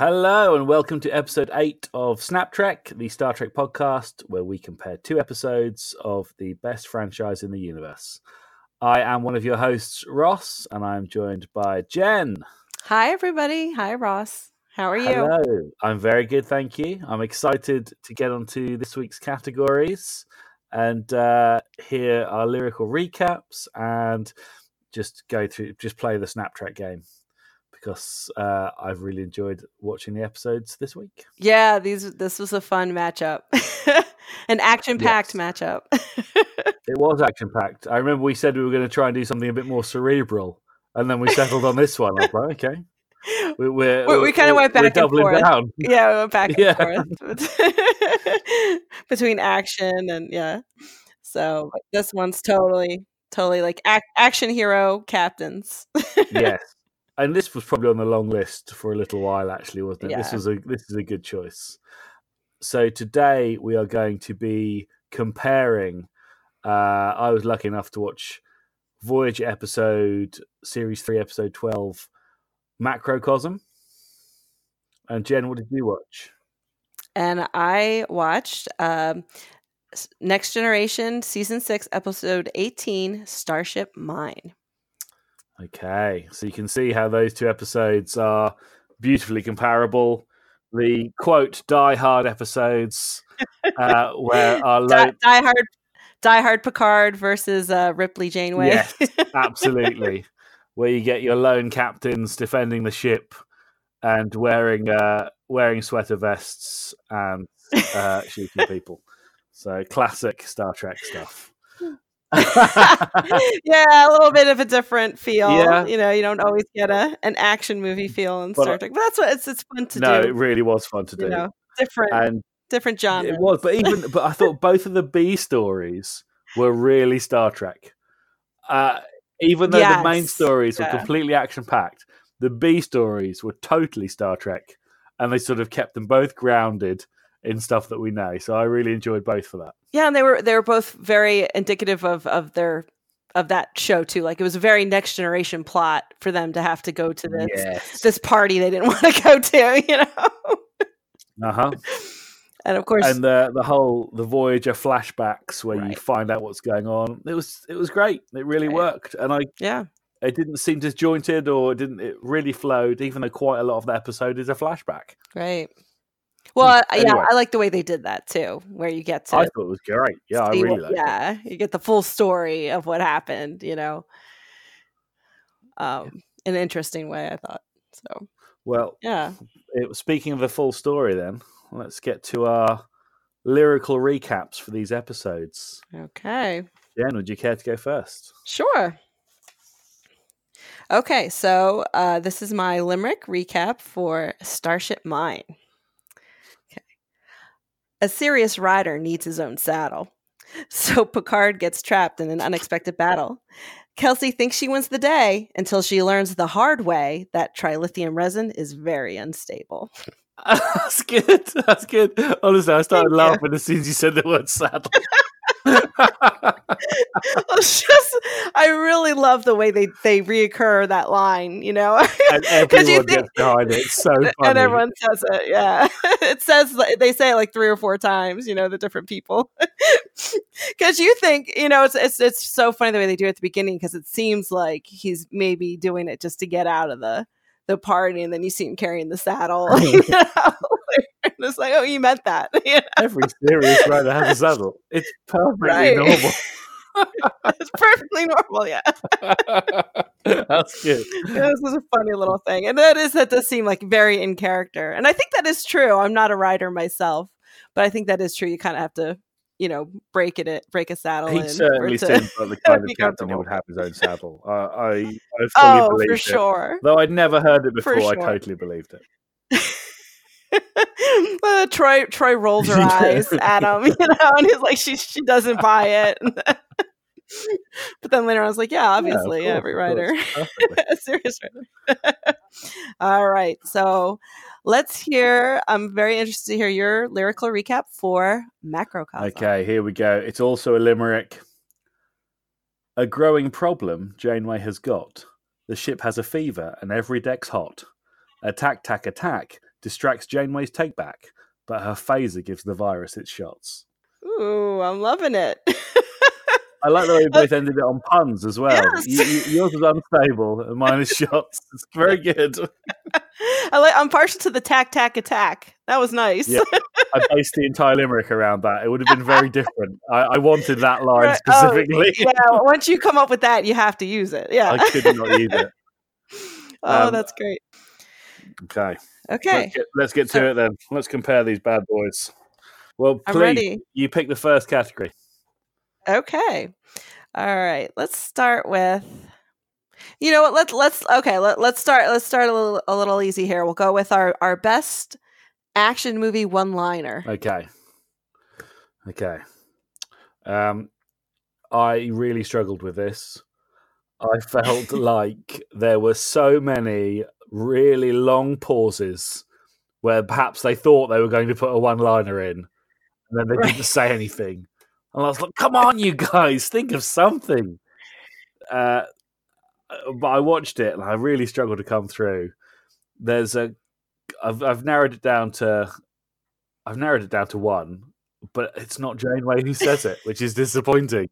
Hello and welcome to episode 8 of Snap Trek, the Star Trek podcast, where we compare two episodes of the best franchise in the universe. I am one of your hosts, Ross, and I'm joined by Jen. Hi, everybody. Hi, Ross. How are you? Hello. I'm very good, thank you. I'm excited to get onto this week's categories and uh, hear our lyrical recaps and just go through, just play the Snap Trek game because uh, I've really enjoyed watching the episodes this week. Yeah, these this was a fun matchup, an action-packed Yes. matchup. It was action packed. I remember we said we were going to try and do something a bit more cerebral, and then we settled on this one. I was like, okay, we, we're, We- we kinda went back and forth. down. yeah, we went back and Yeah. forth between action and yeah. So this one's totally, totally like ac- action hero captains. yes, and this was probably on the long list for a little while, actually, wasn't it? This was a this is a good choice. So today we are going to be comparing. Uh, I was lucky enough to watch Voyager episode series three, episode twelve, Macrocosm. And Jen, what did you watch? and I watched um, Next Generation season six, episode eighteen, Starship Mine. Okay, so you can see how those two episodes are beautifully comparable. The quote "Die Hard" episodes, uh, where our Die, Die Hard, Die Hard Picard versus uh, Ripley Janeway. Yes. absolutely, where you get your lone captains defending the ship and wearing uh, wearing sweater vests and uh, shooting people. So classic Star Trek stuff. yeah, a little bit of a different feel. Yeah. You know, you don't always get a an action movie feel in But, Star Trek, but that's what it's it's fun to no, do. No, it really was fun to do. you know, different and different genres. It was, but even but I thought both of the B stories were really Star Trek. Uh, even though the main Yes, stories were completely action packed, the B stories were totally Star Trek, and they sort of kept them both grounded in stuff that we know. So I really enjoyed both for that. Yeah, and they were they were both very indicative of of their of that show too. Like it was a very next generation plot for them to have to go to this Yes. this party they didn't want to go to, you know. Uh huh. And of course, And the the whole the Voyager flashbacks where you find out what's going on. It was it was great. It really Right. worked, and I yeah, it didn't seem disjointed or it didn't it really flowed even though quite a lot of the episode is a flashback right. Well, I- yeah, I like the way they did that too, where you get to i thought it was great yeah i really liked it yeah, you get the full story of what happened, you know. Um, in an interesting way, I thought. So well yeah, it, speaking of the full story then let's get to our lyrical recaps for these episodes okay. jen would you care to go first Sure. Okay, so uh, this is my limerick recap for Starship Mine. A serious rider needs his own saddle. So Picard gets trapped in an unexpected battle. Kelsey thinks she wins the day until she learns the hard way that trilithium resin is very unstable. that's good that's good honestly i started Thank you. laughing as soon as you said the word saddle It's just, I really love the way they they reoccur that line. You know, and everyone you think- gets behind it it's so funny and everyone says it. Yeah, it says they say it like three or four times. You know, the different people, because you think you know it's it's it's so funny the way they do it at the beginning because it seems like he's maybe doing it just to get out of the the party, and then you see him carrying the saddle. you know? And it's like, oh, you meant that. you know? every serious rider has a saddle it's perfectly Right. normal It's perfectly normal. Yeah. that's good Yeah, this is a funny little thing, and that is that does seem like very in character, and I think that is true. I'm not a rider myself, but I think that is true. You kind of have to, you know, break it, break a saddle. He in certainly seems like the kind of captain who would have his own saddle. I, I, I fully oh, for it. sure. Though I'd never heard it For before, I totally believed it. Uh, Troi Troi rolls her eyes at him, you know, and he's like, she she doesn't buy it. but then later on, I was like, yeah, obviously, course, every of course, perfectly. a serious rider. All right. So let's hear. I'm very interested to hear your lyrical recap for Macrocosm. Okay, here we go. It's also a limerick. A growing problem Janeway has got. The ship has a fever and every deck's hot. Attack, tack, attack. Distracts Janeway's take back, but her phaser gives the virus its shots. Ooh, I'm loving it. I like the way we both ended it on puns as well. Yes. You, you, yours was unstable, and mine is shots. It's very good. I like. I'm partial to the tack tack attack. That was nice. Yeah. I based the entire limerick around that. It would have been very different. I, I wanted that line Right. Oh, specifically. yeah. Once you come up with that, you have to use it. Yeah. I could not use it. oh, Um, that's great. Okay. Okay, Let's get, let's get to So- it then. Let's compare these bad boys. Well, please, you pick the first category. Okay. All right. Let's start with. You know what? Let's let's okay. Let, let's start. Let's start a little a little easy here. We'll go with our our best action movie one liner. Okay. Okay. Um, I really struggled with this. I felt like there were so many really long pauses where perhaps they thought they were going to put a one liner in and then they Right. didn't say anything. And I was like, come on, you guys, think of something. Uh, but I watched it and I really struggled to come through. There's a, I've, I've narrowed it down to, I've narrowed it down to one, but it's not Janeway who says it, which is disappointing.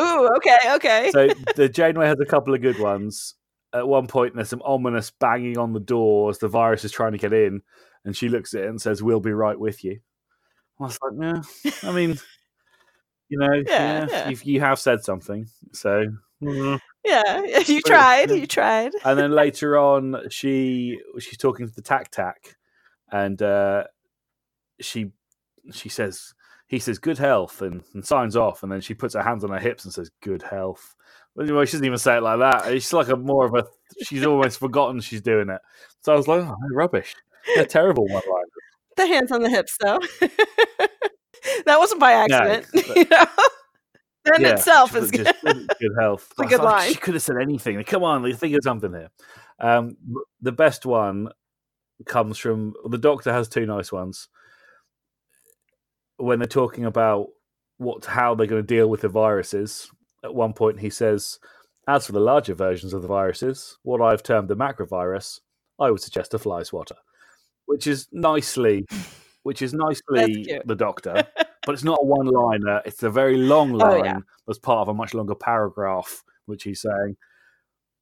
Ooh. Okay. Okay. So the Janeway has a couple of good ones. At one point, there's some ominous banging on the door as the virus is trying to get in, and she looks at it and says, "We'll be right with you." I was like, "No, I mean, you know, Yeah, yeah, yeah. You, you have said something." So, mm. yeah. You tried. You tried. and then later on, she she's talking to the Tak Tak, and uh, she she says he says good health and, and signs off, and then she puts her hands on her hips and says good health. Well, she doesn't even say it like that. It's like a more of a. She's almost forgotten she's doing it. So I was like, oh, rubbish. They're terrible one line. The hands on the hips, though. that wasn't by accident. but- you know? That in itself is good. good, health. It's a good like, line. She could have said anything. Come on, think of something here. Um, the best one comes from the Doctor has two nice ones when they're talking about what how they're going to deal with the viruses. At one point, he says, "As for the larger versions of the viruses, what I've termed the macrovirus, I would suggest a fly swatter," which is nicely, which is nicely the Doctor but it's not a one liner. It's a very long line Oh, yeah. that's part of a much longer paragraph, which he's saying.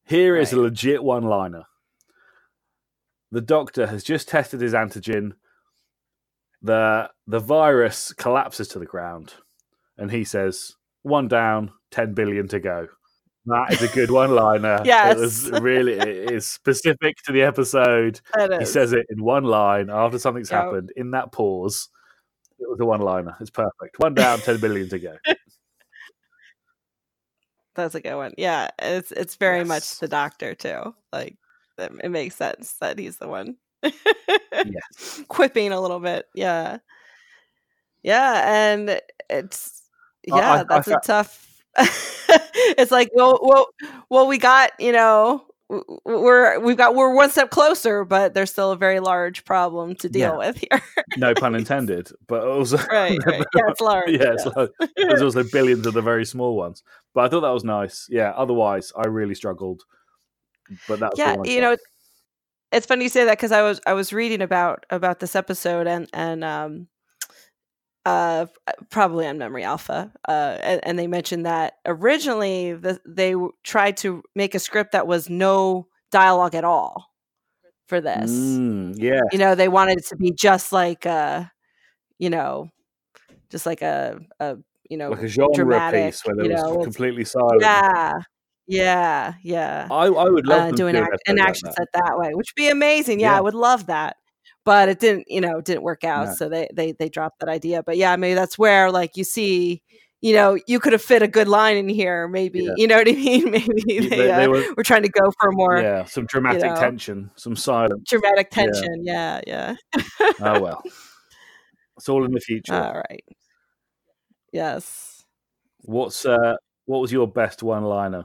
Here is a legit one liner. The doctor has just tested his antigen. The the virus collapses to the ground, and he says, "One down, ten billion to go." That is a good one liner. Yes. it was really it is specific to the episode. He says it in one line after something's Yep. happened. In that pause, it was a one liner. It's perfect. One down, ten billion to go. That's a good one. Yeah, it's it's very much the doctor too. Like it, makes sense that he's the one. Yes. Quipping a little bit. Yeah. Yeah, and it's yeah, I- I that's a tough it's like well well well we got, you know, we're we've got we're one step closer, but there's still a very large problem to deal Yeah. with here. No pun intended. But also, right, right. Yeah, it's large. yeah, it's like- there's also billions of the very small ones. But I thought that was nice. Yeah. Otherwise, I really struggled. But that's yeah you know it's funny you say that because i was i was reading about about this episode and and um uh probably on memory alpha uh and, and they mentioned that originally the, they w- tried to make a script that was no dialogue at all for this Mm, yeah. you know they wanted it to be just like uh you know just like a a you know Like a genre dramatic, piece where there you was know, it's- completely silent. yeah yeah yeah I, I would love uh, doing do act- an an episode like action that. set that way, which would be amazing. Yeah, Yeah. I would love that, but it didn't. You know, didn't work out. No. So they they they dropped that idea. But yeah, maybe that's where like you see, you know, you could have fit a good line in here. Maybe Yeah. you know what I mean. Maybe They- they, they uh, were- were trying to go for more yeah, some dramatic know. tension, some silence. dramatic Yeah. tension. Yeah, yeah. Oh well, it's all in the future. All right. Yes. What's uh, what was your best one-liner?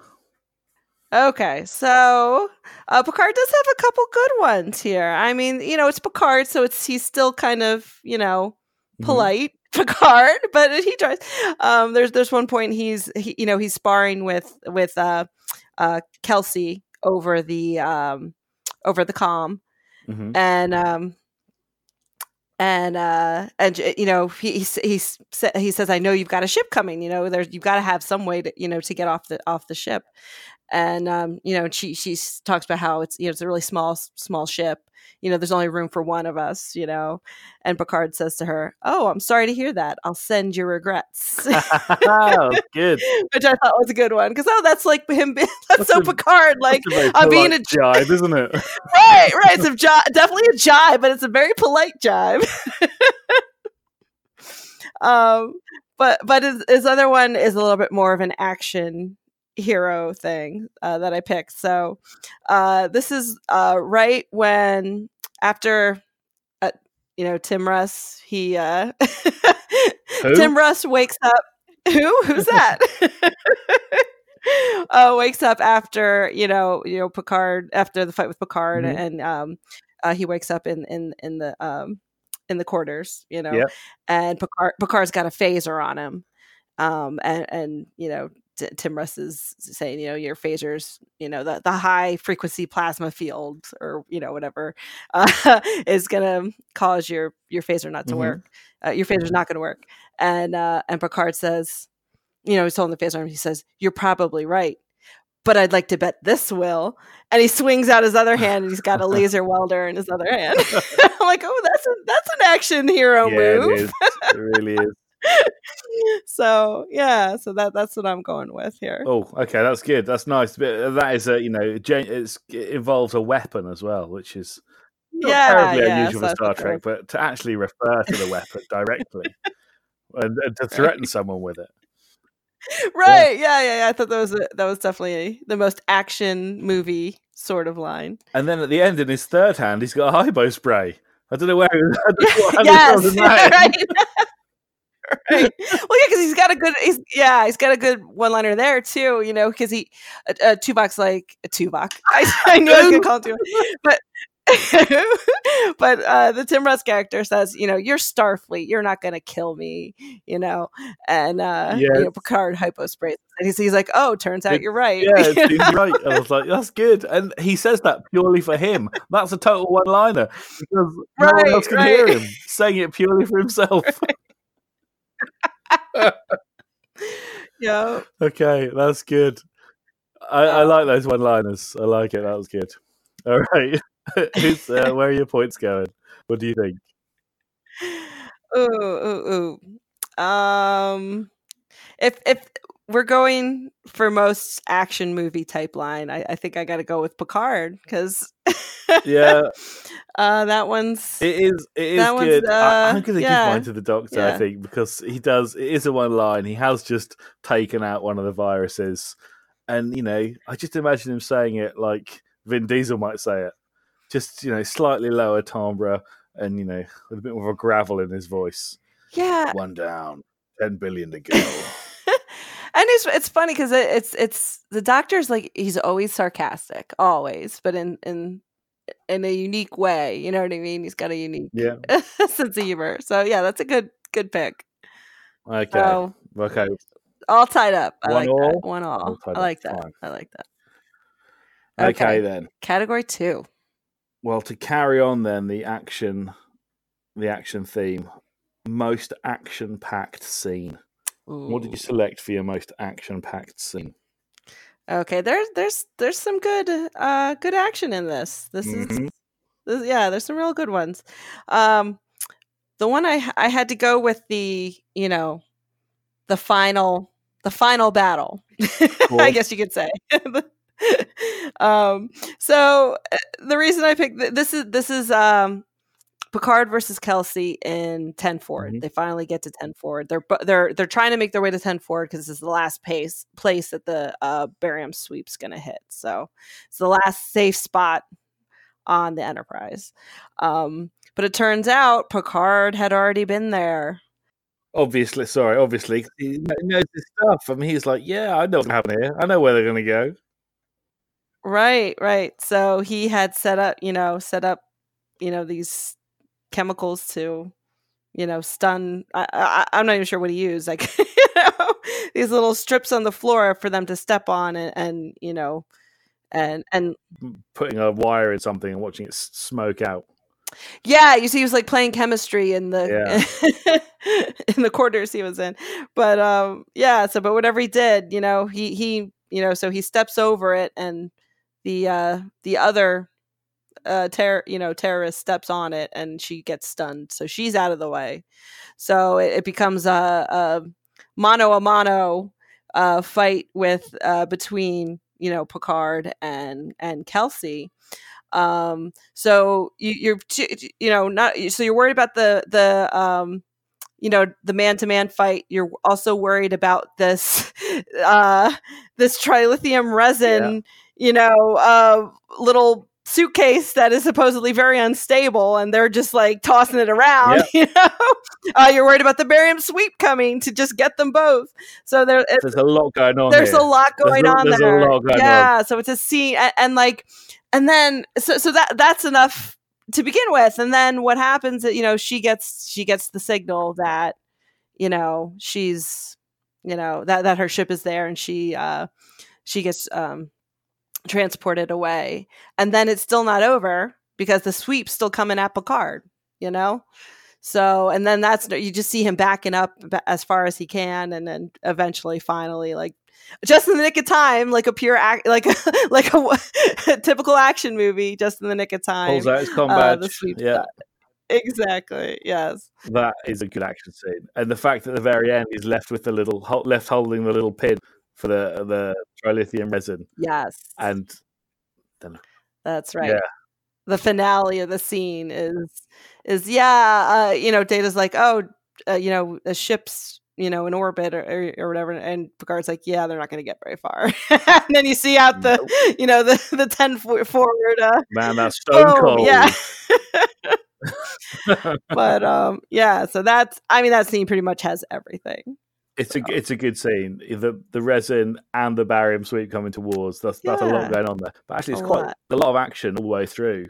Okay, so uh, Picard does have a couple good ones here. I mean, you know, it's Picard, so it's he's still kind of you know Mhm. polite Picard, but he tries. Um, there's there's one point he's he, you know he's sparring with with uh, uh, Kelsey over the um, over the com, Mhm. and um, and uh and you know he he s- he, s- sa- he says i know you've got a ship coming you know there's you've got to have some way to you know to get off the off the ship and um you know she she talks about how it's you know it's a really small small ship you know there's only room for one of us you know and picard says to her oh i'm sorry to hear that i'll send your regrets oh, good. which i thought was a good one because oh that's like him being, that's, That's so a- picard like That's a very I'm being a jive, isn't it? right, right. It's a jive, definitely a jive, but it's a very polite jive. um, but but his, his other one is a little bit more of an action hero thing uh, that I picked. So uh, this is uh, right when after uh, you know Tim Russ he uh, Tim Russ wakes up. Who? Who's that? uh, wakes up after you know you know Picard after the fight with Picard Mhm. and um uh, he wakes up in in in the um in the quarters you know Yep. and Picard Picard's got a phaser on him um and and you know Tim Russ is saying you know your phasers you know the the high frequency plasma field or you know whatever uh, is gonna cause your your phaser not to Mhm. work uh, your phaser's not gonna work and uh and Picard says you know, he's holding the phaser arm. He says, "You're probably right, but I'd like to bet this will." And he swings out his other hand, and he's got a laser welder in his other hand. I'm like, "Oh, that's a that's an action hero yeah, move." is. It really is. so yeah, so that that's what I'm going with here. Oh, okay, that's good. That's nice. But that is a you know, it involves a weapon as well, which is not yeah, terribly yeah. unusual so for Star Trek. But to actually refer to the weapon directly and, and to threaten someone with it. right, yeah. yeah, yeah, I thought that was a, that was definitely the most action movie sort of line. And then at the end, in his third hand, he's got a hypo spray. I don't know where. I don't know yes, he's holding that in. right. right. Well, yeah, because he's got a good, he's, yeah, he's got a good one-liner there too. You know, because he, uh, uh, Tuvok's like a Tuvok. I, I knew I was gonna call him Tuvok, but. but uh, the Tim Russ character says, you know, you're Starfleet. You're not going to kill me, you know. And uh, you know, Yes. Picard hyposprays. And he's, he's like, oh, turns out It- you're right. Yeah, it seems right. I was like, that's good. And he says that purely for him. That's a total one liner because no one else can hear him saying it purely for himself. yeah. okay, that's good. I, I like those one liners. I like it. That was good. All right. Uh, where are your points going? What do you think? Ooh, ooh, ooh. Um, if if we're going for most action movie type line, I, I think I got to go with Picard because Yeah, uh, that one's it is. It is That good. I, uh, I'm going to yeah, give mine to the doctor. I think because he does. It is a one line. He has just taken out one of the viruses, and you know, I just imagine him saying it like Vin Diesel might say it, just you know, slightly lower timbre, and you know, with a bit more of a gravel in his voice. yeah. One down, ten billion to go. and it's it's funny because it, it's it's the doctor's like he's always sarcastic, always, but in in in a unique way. You know what I mean? He's got a unique yeah. sense of humor. So yeah, that's a good good pick. Okay. So okay. all tied up. I One like all? that. One all. All I like that. fine. I like that. Okay. Okay. then. Category two. Well, to carry on then the action, the action theme, most action-packed scene. What did you select for your most action-packed scene? Okay, there's there's there's some good uh good action in this. This Mhm. is this, yeah, there's some real good ones. Um the one I I had to go with the, you know, the final the final battle. I guess you could say. um so uh, the reason I picked th- this is this is um Picard versus Kelsey in Ten Forward. Mhm. They finally get to Ten Forward. They're they're they're trying to make their way to Ten Forward because this is the last pace place that the uh, barium sweep's going to hit. So it's the last safe spot on the Enterprise. Um, but it turns out Picard had already been there. Obviously, sorry, obviously, he knows his stuff. I mean, he's like, yeah, I know what's happening here. I know where they're going to go. Right, right. So he had set up, you know, set up, you know, these chemicals to, you know, stun. I, I, I'm not even sure what he used. Like, you know, these little strips on the floor for them to step on, and, and you know, and and Putting a wire in something and watching it smoke out. Yeah, you see, he was like playing chemistry in the in the quarters he was in. But um, yeah. So, but whatever he did, you know, he he you know, so he steps over it, and the uh the other uh terror you know terrorist steps on it, and she gets stunned, so she's out of the way. So it, it becomes a, a mano a mano uh, fight with uh, between you know Picard and and Kelsey. Um, so you, you're you know not so you're worried about the the um, you know the man to man fight. You're also worried about this uh, this trilithium resin. Yeah. You know, uh, little suitcase that is supposedly very unstable and they're just like tossing it around yep. you know uh, you're worried about the barium sweep coming to just get them both so there, there's a lot going on there's here. a lot going there's on there yeah on. so it's a scene and, and, like and then so so that that's enough to begin with and then what happens you know she gets she gets the signal that you know she's you know that that her ship is there and she uh she gets um transported away. And then it's still not over because the sweep's still coming at Picard, you know? So, and then that's, you just see him backing up as far as he can. And then eventually, finally, like, just in the nick of time, like a pure act, like like a, a, typical action movie, just in the nick of time. Pulls out his combadge. Uh, yeah. Exactly. Yes. That is a good action scene, and the fact that at the very end he's left with the little left holding the little pin for the the trilithium resin. Yes. And then That's right. Yeah. The finale of the scene is is yeah, uh, you know, Data's like, "Oh, uh, you know, the ship's you know, in orbit or, or, or, whatever. And Picard's like, yeah, they're not going to get very far. and then you see out the, nope. you know, the, the 10 forward. Uh, Man, that's stone oh, cold. Yeah. but, um, yeah, so that's, I mean, that scene pretty much has everything. It's a it's a good scene. The the resin and the barium sweep coming towards. That's that's a lot going on there. But actually, it's a quite lot. a lot of action all the way through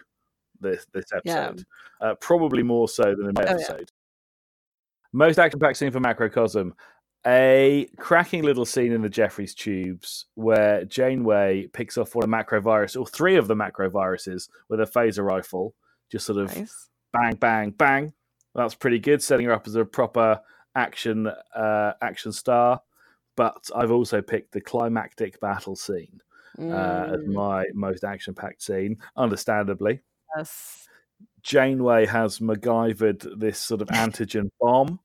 this this episode. Yeah. Uh, probably more so than in the oh, episode. Yeah. Most action packed scene for Macrocosm. A cracking little scene in the Jefferies tubes where Janeway picks off one of the macrovirus or three of the macroviruses with a phaser rifle. Just sort of nice. bang, bang, bang. That's pretty good, setting her up as a proper action uh, action star, but I've also picked the climactic battle scene mm. uh, as mm. my most action packed scene, understandably. Yes. Janeway has MacGyvered this sort of antigen bomb,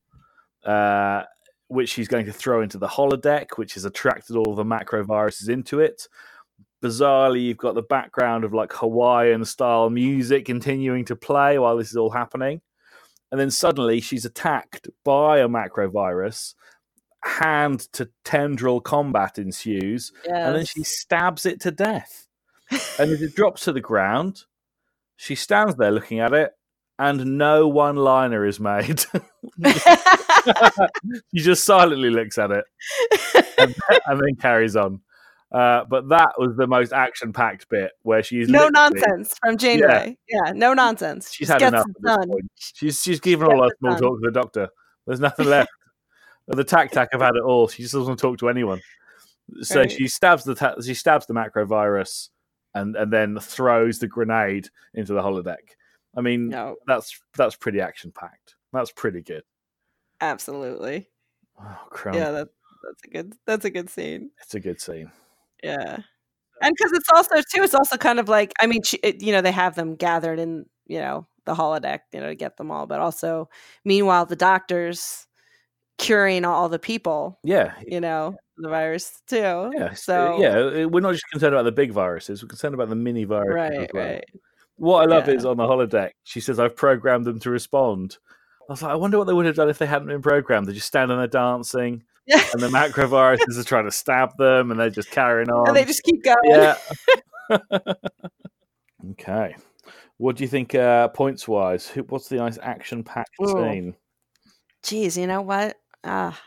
uh, which she's going to throw into the holodeck, which has attracted all the macroviruses into it. Bizarrely, you've got the background of like Hawaiian style music continuing to play while this is all happening and then suddenly she's attacked by a macro virus. Hand to tendril combat ensues, yes. and then she stabs it to death. and as it drops to the ground, she stands there looking at it, and no one liner is made. she just silently looks at it and, and then carries on. Uh, but that was the most action packed bit where she's no nonsense from Janeway. Yeah. yeah, no nonsense. She's had enough. She's she's given all our small talk to the doctor. There's nothing left. the Tak Tak have had it all. She just doesn't talk to anyone. So right. she stabs the ta- she stabs the macrovirus and and then throws the grenade into the holodeck. I mean, no. that's that's pretty action packed. That's pretty good. Absolutely. Oh, crap. Yeah, that, that's a good that's a good scene. It's a good scene. Yeah. And because it's also too, it's also kind of like I mean, it, you know, they have them gathered in you know the holodeck, you know, to get them all, but also meanwhile the doctors curing all the people. Yeah, you know the virus too. Yeah, uh, so yeah, uh, we're not just concerned about the big viruses; we're concerned about the mini viruses. Right, well. right. What I love yeah. is on the holodeck, she says, "I've programmed them to respond." I was like, I wonder what they would have done if they hadn't been programmed. They just stand there dancing and the macroviruses are trying to stab them, and they're just carrying on. And they just keep going. Yeah. okay. What do you think, uh, points wise? What's the nice action packed scene? Geez, you know what? Ah,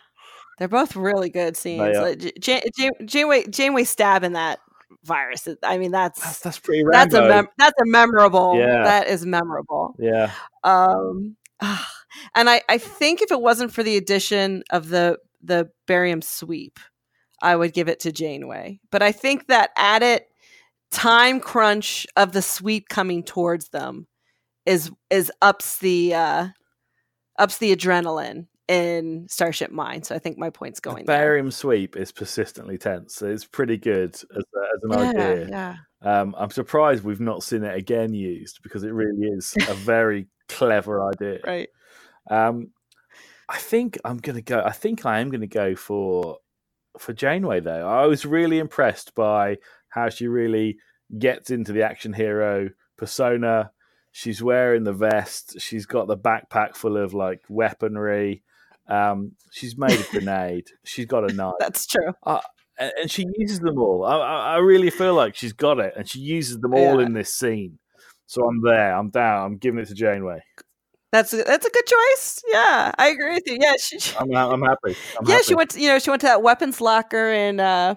they're both really good scenes. Like, Jan- Jan- Janeway, Janeway stabbing that virus. I mean, that's that's, that's pretty. That's a mem- that's a memorable. Yeah, that is memorable. Yeah. Um, and I I think if it wasn't for the addition of the the barium sweep, I would give it to Janeway. But I think that added time crunch of the sweep coming towards them is is ups the uh ups the adrenaline in Starship Mine. So I think my point's The going there. barium sweep is persistently tense. So it's pretty good as, as an Yeah, idea. yeah. Um, I'm surprised we've not seen it again used because it really is a very clever idea. Right. Um, I think I'm gonna go. I think I am gonna go for for Janeway though. I was really impressed by how she really gets into the action hero persona. She's wearing the vest. She's got the backpack full of like weaponry. Um, she's made a grenade. She's got a knife, That's true. a- and she uses them all. I, I, I really feel like she's got it, and she uses them all Yeah. in this scene. So I'm there. I'm down. I'm giving it to Janeway. That's a, that's a good choice. Yeah, I agree with you. Yeah, she, she- I'm, I'm happy. I'm yeah, happy. she went. To, you know, she went to that weapons locker in uh,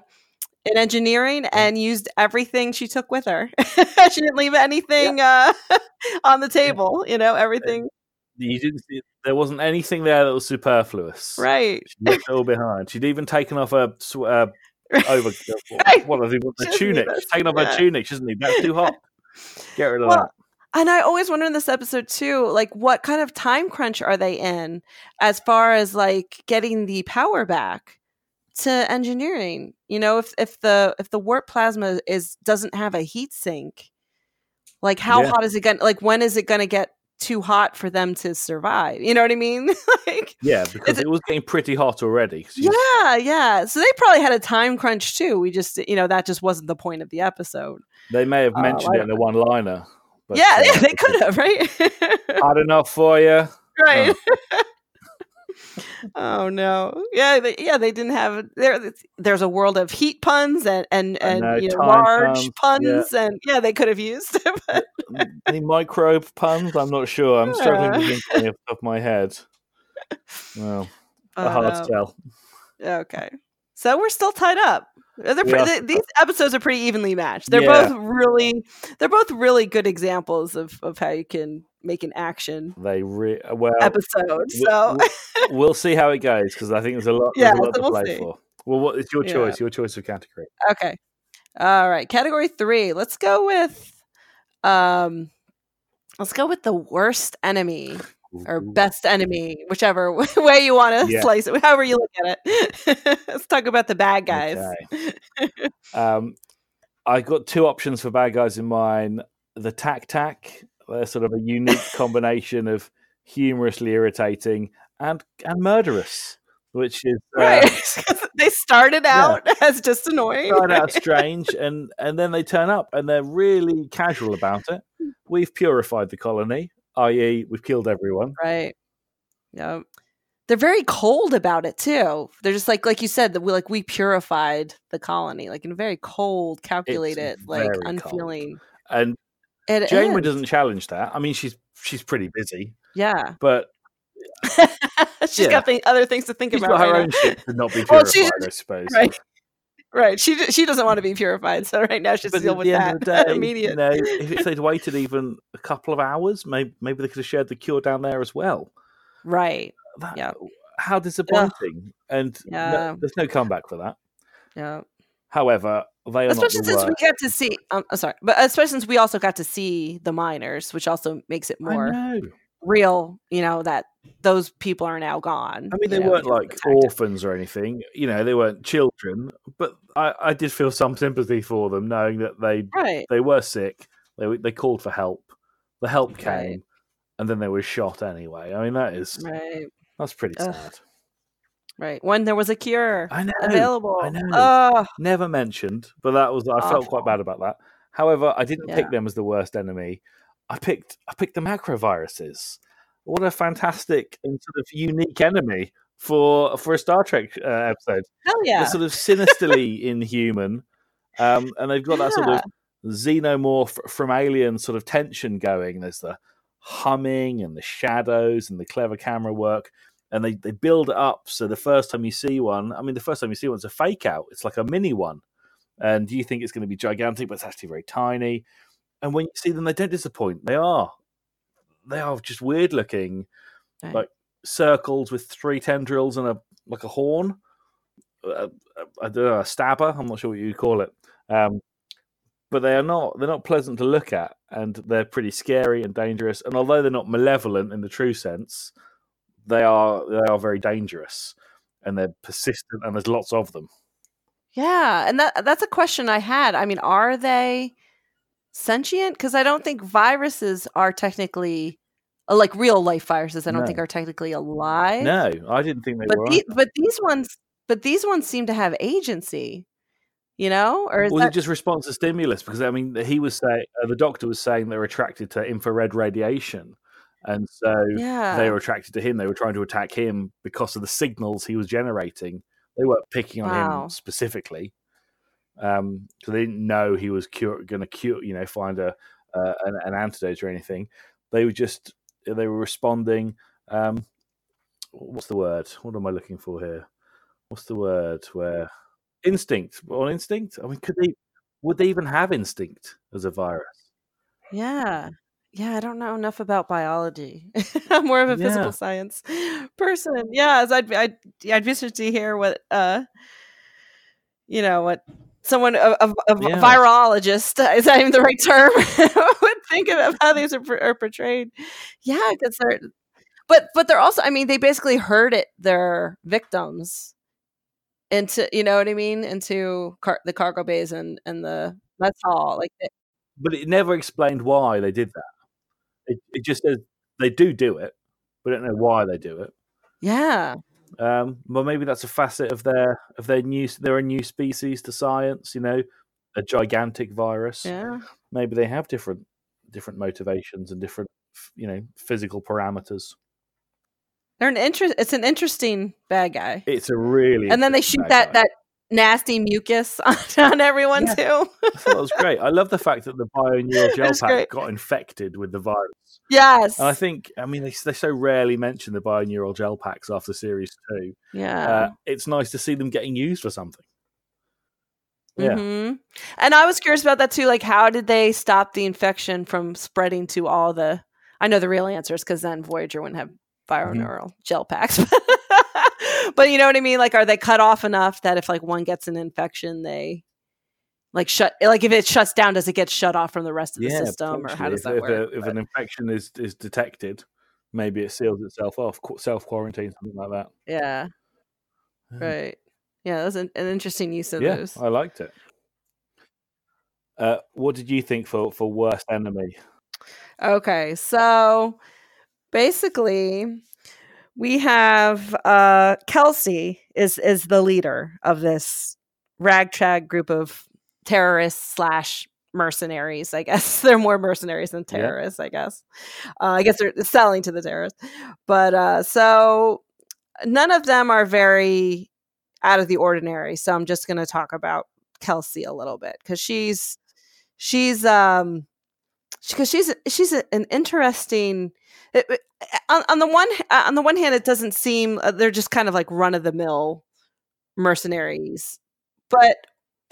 in engineering and used everything she took with her. she didn't leave anything uh, on the table. You know, everything. you didn't see there wasn't anything there that was superfluous. Right. She left it all behind. She'd even taken off her uh, over Right. what are they, the tunic. She's taken off her Yeah. tunic, doesn't he? That's too hot. Get rid of Well, that. And I always wonder in this episode too, like what kind of time crunch are they in as far as like getting the power back to engineering? You know, if if the if the warp plasma is doesn't have a heat sink, like how Yeah. hot is it going like when is it going to get too hot for them to survive? You know what I mean? like Yeah, because it- was getting pretty hot already. yeah, yeah. So they probably had a time crunch too. We just you know, that just wasn't the point of the episode. They may have Oh, mentioned I it in a one liner. Yeah, yeah, they could have, right? Hot enough for you. right. oh no! Yeah, they, yeah, they didn't have there. There's a world of heat puns and and and know, you know, large puns, yeah. and yeah, they could have used. but Any microbe puns? I'm not sure. I'm struggling to think of off the top of my head. Well, a hard um, sell. okay, so we're still tied up. They're pre- th- these episodes are pretty evenly matched. They're Yeah. both really, they're both really good examples of of how you can make an action They re- well, episode. So we'll see how it goes because I think there's a lot, Yeah, a lot so to we'll play see. for. Well, what is your Yeah. choice? Your choice of category. Okay. All right. Category three. Let's go with um let's go with the worst enemy or best enemy, whichever way you want to Yeah. slice it, however you look at it. let's talk about the bad guys. Um, I got two options for bad guys in mind. The Tak Tak, they're sort of a unique combination of humorously irritating and and murderous, which is uh, Right. they started out as just annoying. started out strange and and then they turn up and they're really casual about it. We've purified the colony, i.e., we've killed everyone. Right. Yeah. They're very cold about it too. They're just like like you said that we like we purified the colony like in a very cold, calculated, like very cold. unfeeling. And It Janeway doesn't challenge that. I mean, she's she's pretty busy, Yeah. but She's Yeah. got th- other things to think she's about. got her right own shit to not be purified, she's- I suppose. Right. Right. She she doesn't want to be purified, so right now she's But deal with that day, immediate. you know, if, they'd waited even a couple of hours, maybe maybe they could have shared the cure down there as well. Right. That, Yeah. How disappointing! And no- Yeah. there's no comeback for that. Yeah. However, they are Especially since we got to see. Um, I'm sorry, but especially since we also got to see the miners, which also makes it I more know. Real. You know that those people are now gone. I mean, they know, weren't like orphans or anything. You know, they weren't children. But I, I did feel some sympathy for them, knowing that they Right. they were sick. They they called for help. The help came, and then they were shot anyway. I mean, that is Right. that's pretty Ugh. sad. Right. When there was a cure I know. available. I know. Oh, Never mentioned, but that was I felt quite bad about that. However, I didn't Yeah. pick them as the worst enemy. I picked I picked the macroviruses. What a fantastic and sort of unique enemy for for a Star Trek uh, episode. hell yeah. They're sort of sinisterly inhuman, um, and they've got that sort of xenomorph from Alien sort of tension going. There's the humming and the shadows and the clever camera work, and they they build it up. So the first time you see one, I mean, the first time you see one's a fake out. It's like a mini one, and you think it's going to be gigantic, but it's actually very tiny. And when you see them, they don't disappoint. They are, they are just weird looking, Right. like circles with three tendrils and a like a horn. Uh, I don't know, a stabber. I'm not sure what you call it. Um, but they are not they're not pleasant to look at, and they're pretty scary and dangerous. And although they're not malevolent in the true sense, they are they are very dangerous, and they're persistent, and there's lots of them. Yeah, and that that's a question I had. I mean, are they sentient? Because I don't think viruses are technically uh, like real life viruses. I don't No. think are technically alive. No, I didn't think they but were. the, but these ones, but these ones seem to have agency. You know, or is was that it just response to stimulus? Because I mean, he was saying uh, the doctor was saying they're attracted to infrared radiation, and so yeah? they were attracted to him. They were trying to attack him because of the signals he was generating. They weren't picking on Wow. him specifically, um, so they didn't know he was cure, going to cure, you know, find a uh, an, an antidote or anything. They were just they were responding. Um, what's the word? What am I looking for here? What's the word? Where instinct on instinct? I mean, could they? Would they even have instinct as a virus? Yeah. Yeah, I don't know enough about biology. I'm more of a Yeah. physical science person. Yeah, as I'd be, I'd, I'd be interested to hear what, uh, you know, what someone, a, a, a Yeah. virologist, uh, is that even the right term, would think of how these are, are portrayed. Yeah, because they're, but, but they're also, I mean, they basically herd it their victims into, you know what I mean, into car- the cargo bays and, and the that's all Like, they- But it never explained why they did that. It, it just says they do do it, but don't know why they do it. yeah. Um, well, maybe that's a facet of their of their new. They're a new species to science. You know, a gigantic virus. Yeah. Maybe they have different different motivations and different you know physical parameters. They're an interest. It's an interesting bad guy, It's a really and then they shoot that guy. that nasty mucus on, on everyone Yeah. too. I thought that was great. I love the fact that the bioneural gel It's pack great. got infected with the virus. yes. And I think, I mean, they, they so rarely mention the bioneural gel packs after series two. yeah. Uh, it's nice to see them getting used for something. Yeah. Mhm. And I was curious about that too. Like, how did they stop the infection from spreading to all the? I know the real answer is because then Voyager wouldn't have Mm-hmm. gel packs. but you know what I mean? Like, are they cut off enough that if like one gets an infection, they like shut? Like, if it shuts down, does it get shut off from the rest of the system, or how does if, that if, work? a- if an infection is, is detected, maybe it seals itself off, self quarantine, something like that. Yeah. Yeah. Right. Yeah, that's an, an interesting use of Yeah, those. I liked it. Uh, what did you think for, for worst enemy? Okay, so basically, we have uh, Kelsey is is the leader of this ragtag group of terrorists slash mercenaries. I guess they're more mercenaries than terrorists. I guess. Uh, I guess they're selling to the terrorists, but uh, so none of them are very out of the ordinary. So I'm just going to talk about Kelsey a little bit because she's she's um because she's she's a, an interesting it- on, on the one uh, on the one hand it doesn't seem uh, they're just kind of like run of the mill mercenaries but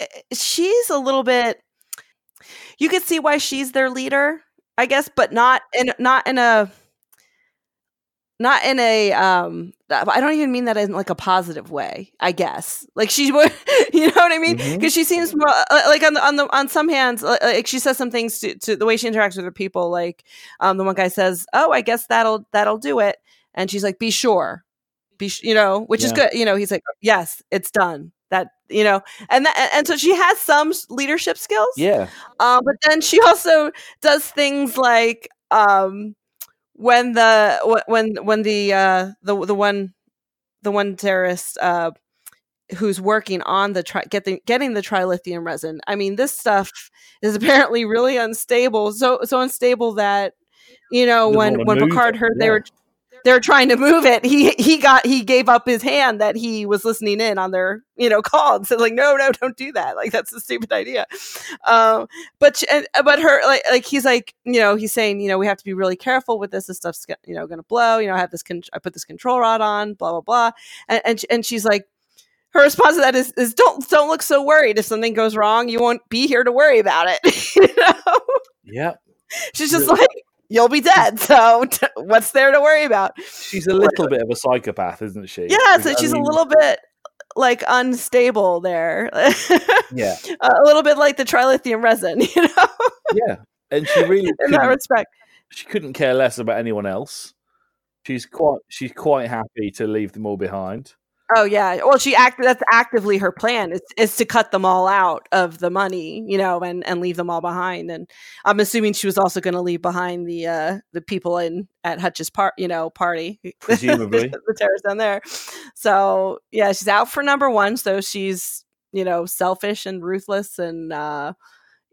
uh, she's a little bit you could see why she's their leader i guess but not in not in a not in a um i don't even mean that in like a positive way i guess. Like she would you know what i mean? Because she seems more uh, like on the on the on some hands uh, like she says some things to, to the way she interacts with her people like um the one guy says oh i guess that'll that'll do it. And she's like be sure. Be sh-, you know which is good you know he's like yes it's done. That you know and that and so she has some leadership skills Yeah, um, but then she also does things like um, when the when when the uh, the the one the one terrorist uh, who's working on the tri- getting getting the trilithium resin. I mean, this stuff is apparently really unstable. So so unstable that you know when when Picard heard yeah. they were trying to move it. He he got he gave up his hand that he was listening in on their you know call and said like no no don't do that like that's a stupid idea. Um, but and, but her like like he's like you know he's saying you know we have to be really careful with this. This stuff's you know going to blow. You know I have this con- I put this control rod on blah blah blah and and, and she's like. Her response to that is, is don't don't look so worried. If something goes wrong, you won't be here to worry about it. you know? yeah. She's just Yeah. like, you'll be dead. So t- what's there to worry about? She's a little bit of a psychopath, isn't she? Yeah, so she's a little bit like unstable there. Yeah. a little bit like the trilithium resin, you know, Yeah, and she really in that respect. she couldn't care less about anyone else. She's quite she's quite happy to leave them all behind. Oh yeah. Well, she act that's actively her plan is is to cut them all out of the money, you know, and and leave them all behind. And I'm assuming she was also going to leave behind the uh the people in at Hutch's part, you know, party, Presumably. the, terrorists down there. So yeah, she's out for number one. So she's you know selfish and ruthless and uh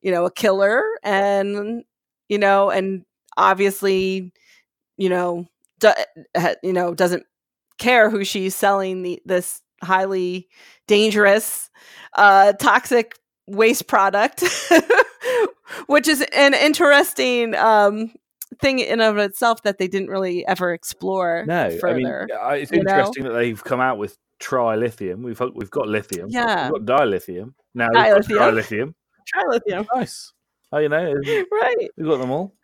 you know a killer and you know and obviously you know do, you know doesn't care who she's selling the this highly dangerous uh toxic waste product which is an interesting um thing in of itself that they didn't really ever explore No, I mean further it's you know? interesting that they've come out with trilithium. We've we've got lithium. Yeah. we've got dilithium. Now we've got Dilithium. trilithium. trilithium Nice. Oh, you know, right we've got them all.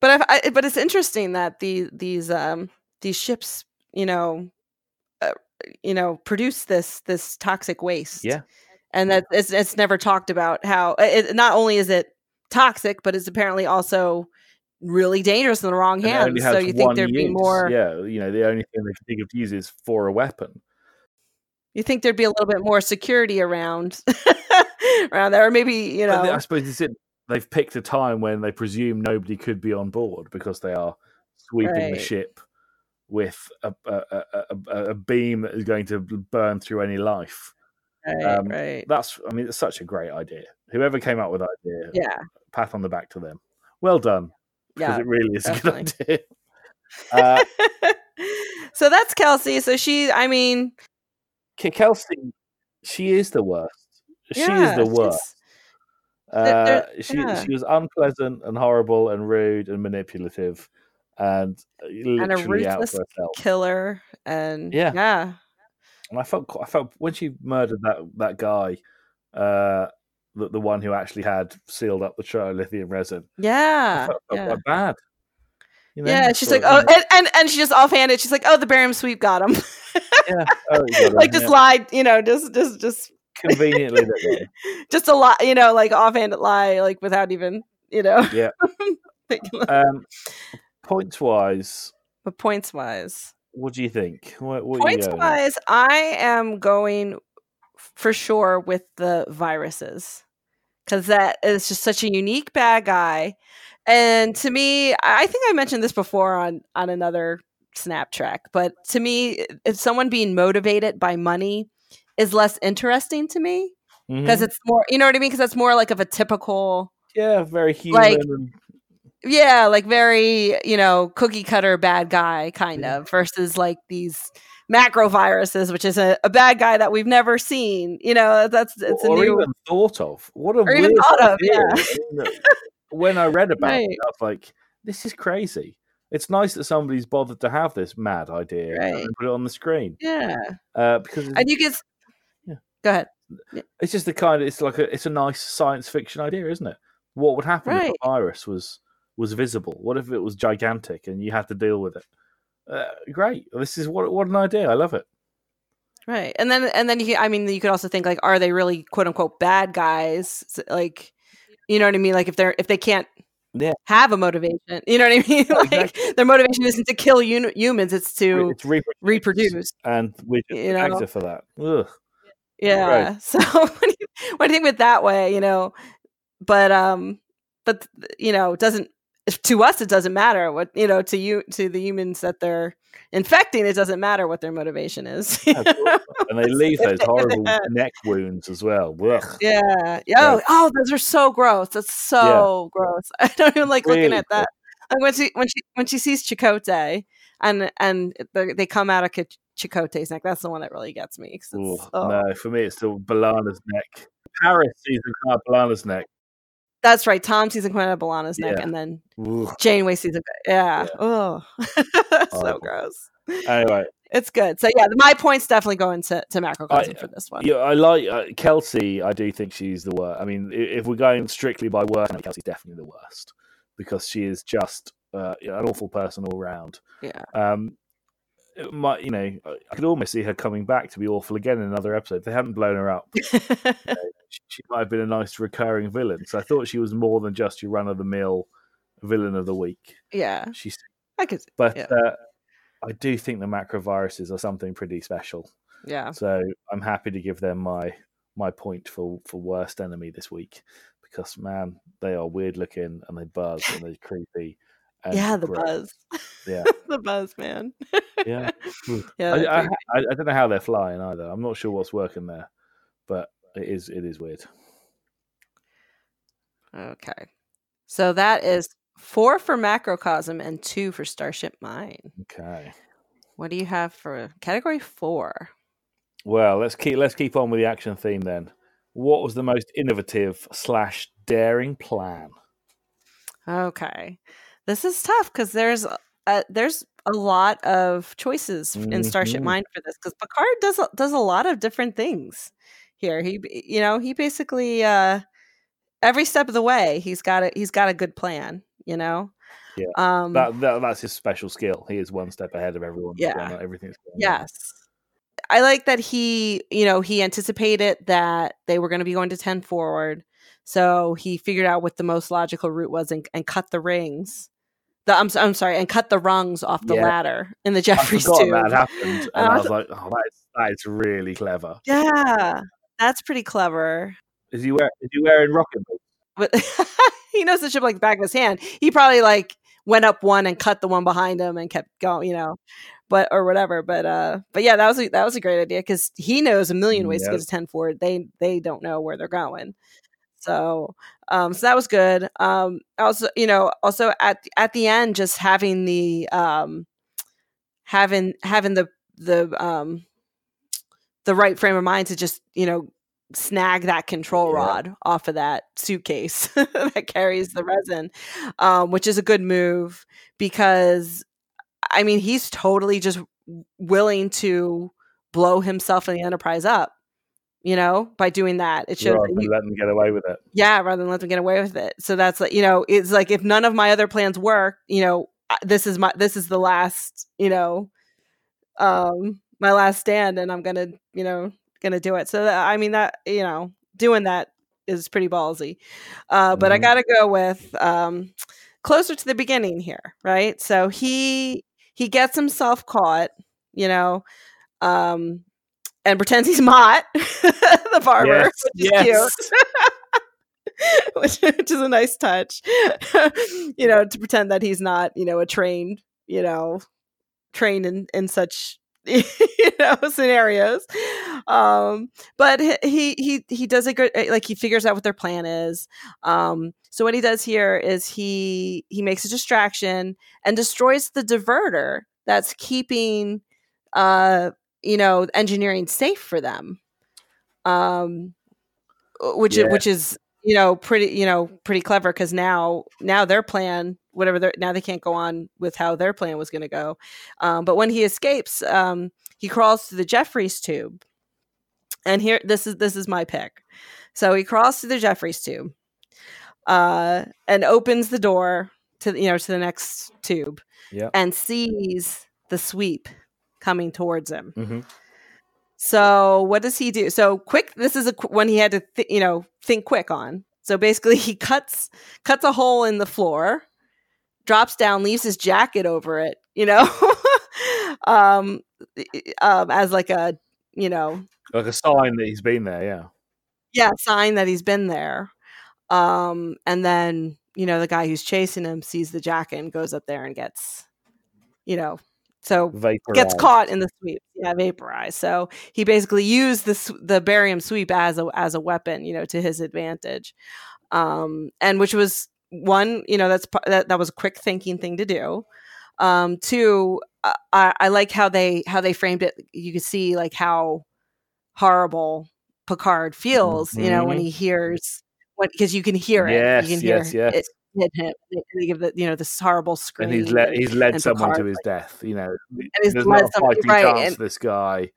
but I've, I, but it's interesting that the these um these ships you know uh, you know produce this this toxic waste Yeah. and that it's, it's never talked about how it, not only is it toxic but it's apparently also really dangerous in the wrong And it only hands so you think there'd be more Yeah, you know, the only thing they can think of to use is for a weapon. you think there'd be a little bit more security around around there or maybe you know I suppose it's it. They've picked a time when they presume nobody could be on board because they are sweeping the ship with a, a, a, a, beam that is going to burn through any life. right, um, right That's, I mean, it's such a great idea. Whoever came up with that idea, yeah pat on the back to them. Well done, because yeah it really is a good idea. Uh, so that's kelsey so she i mean Kelsey, she is the worst. She is the worst. Uh, she yeah. she was unpleasant and horrible and rude and manipulative and uh, literally out ruthless killer and Yeah. yeah And I felt I felt when she murdered that that guy, uh, the the one who actually had sealed up the trilithium resin. I yeah felt, felt yeah. bad. You know? yeah she's like oh and, and and she just offhanded she's like oh the barium sweep got him yeah, oh, got him, like just yeah. lied you know just just just conveniently. just a lie you know like offhanded lie like without even you know Yeah. Um, points wise, but points wise what do you think? What, what you points going? wise i am going for sure with the viruses because that is just such a unique bad guy and to me i think i mentioned this before on on another snap track but to me if someone being motivated by money is less interesting to me because Mhm. it's more you know what i mean because that's more like of a typical yeah, very human. like- yeah like very you know cookie cutter bad guy kind of versus like these macro viruses which is a, a bad guy that we've never seen you know that's it's a or new even thought of. What a Or even weird thought of, yeah. When I read about Right. it, I was like, "This is crazy." It's nice that somebody's bothered to have this mad idea Right. and put it on the screen yeah uh, because and you can Yeah. go ahead it's just the kind. Of, it's like a it's a nice science fiction idea, isn't it? What would happen if a virus was was visible? What if it was gigantic and you had to deal with it? Uh, great. This is what what an idea. I love it. right and then and then you can, i mean you could also think like are they really quote unquote bad guys like you know what i mean like if they're if they can't Yeah. have a motivation you know what i mean like exactly. their motivation isn't to kill uni- humans it's to It's reproduce, reproduce and we're just You know? for that. Ugh. yeah so when you, when you think of it that way you know but um but you know it to us it doesn't matter what you know to you to the humans that they're infecting it doesn't matter what their motivation is Yeah, and they leave those they- if they horrible neck wounds as well. Ugh. yeah yeah oh, oh those are so gross that's so gross i don't even like looking at that like when she when she when she sees Chakotay and and they come out of Ch- Chakotay's neck that's the one that really gets me Ooh, oh. No, for me it's still B'Elanna's neck. Paris season card B'Elanna's neck. That's right tom sees at B'Elanna's neck Yeah. and then Ooh. Janeway sees it. Yeah. Yeah. Oh, so gross. Anyway, It's good. So yeah, my points definitely go into to macrocosm I- for this one. yeah, I like uh, Kelsey. I do think she's the worst. I mean, if we're going strictly by worst, Kelsey's definitely the worst because she is just uh, an awful person all round. Yeah. Um, might you know I could almost see her coming back to be awful again in another episode. They hadn't blown her up, you know, she, she might have been a nice recurring villain. So I thought she was more than just your run of the mill villain of the week. yeah, She's I could. but Yeah. uh, I do think the macroviruses are something pretty special. Yeah, So I'm happy to give them my my point for for worst enemy this week because man, they are weird looking and they buzz and they're creepy. And yeah, the buzz. Yeah. the buzz, man. Yeah, hmm. Yeah, I, I. I, I don't know how they're flying either. I'm not sure what's working there, but it is it is weird. okay. So that is four for macrocosm and two for Starship Mine. Okay. What do you have for category four? Well, let's keep let's keep on with the action theme then. What was the most innovative slash daring plan? Okay, this is tough because there's a, there's a lot of choices in Starship Mhm. Mine for this because Picard does a- does a lot of different things here. He you know he basically uh, every step of the way he's got a he's got a good plan. You know. Yeah, Um, That, that that's his special skill. He is one step ahead of everyone. Yeah. everything's going on. Yes. I like that he, you know, he anticipated that they were going to be going to 10 forward. So he figured out what the most logical route was and, and cut the rings. The, I'm, I'm sorry, and cut the rungs off the Yeah. ladder in the I Jefferies forgot tube. that happened, and I I was like, "Oh, that is, that is really clever." Yeah, that's pretty clever. Is he wear, is he wearing rocket boots? But he knows the ship like the back of his hand. He probably like went up one and cut the one behind him and kept going, you know, but or whatever. But uh, but yeah, that was a, that was a great idea because he knows a million ways to get to ten forward. They they don't know where they're going. So um, so that was good. Um, also, you know, also at at the end, just having the um, having having the the um, the right frame of mind to just you know snag that control Yeah. rod off of that suitcase that carries the resin, um, which is a good move because I mean he's totally just willing to blow himself and the Enterprise up. You know, by doing that, it shows Rather he- let them get away with it. yeah, rather than let them get away with it. So that's like, you know, it's like if none of my other plans work, you know, this is my this is the last, you know, um my last stand and I'm going to, you know, going to do it. So that, I mean that, you know, doing that is pretty ballsy. Uh but I Mhm. got to go with um closer to the beginning here, right? So he he gets himself caught, you know, um and pretends he's Mott, the barber, Yes, which is yes. cute. which, is a nice touch. you know, to pretend that he's not, you know, a trained, you know, trained in in such you know scenarios. Um, but he he he he does a good like he figures out what their plan is. Um, so what he does here is he he makes a distraction and destroys the diverter that's keeping uh you know engineering safe for them um which Yeah. which is you know pretty you know pretty clever because now now their plan whatever their now they can't go on with how their plan was going to go um but when he escapes um he crawls to the Jefferies tube and here this is this is my pick so he crawls to the Jefferies tube uh and opens the door to you know to the next tube Yep. and sees the sweep coming towards him hmm so what does he do? So quick. This is a one he had to th- you know think quick on. So basically, he cuts cuts a hole in the floor, drops down, leaves his jacket over it. You know, um, um, as like a you know Like a sign that he's been there. Yeah. yeah sign that he's been there. Um, and then you know the guy who's chasing him sees the jacket and goes up there and gets you know so Vapor. gets caught in the sweep. Yeah, vaporized. So he basically used the the barium sweep as a as a weapon, you know, to his advantage. Um, and which was one, you know, that's that that was a quick thinking thing to do. Um, two, I, I like how they how they framed it. You could see like how horrible Picard feels, you know, when Mhm. he hears what because you can hear it. Yes, you can hear yes, yes. it hit him. And they give the you know this horrible scream. and he's led he's led and someone to Picard, his death. You know, he's there's led not a fighting right, chance and- this guy.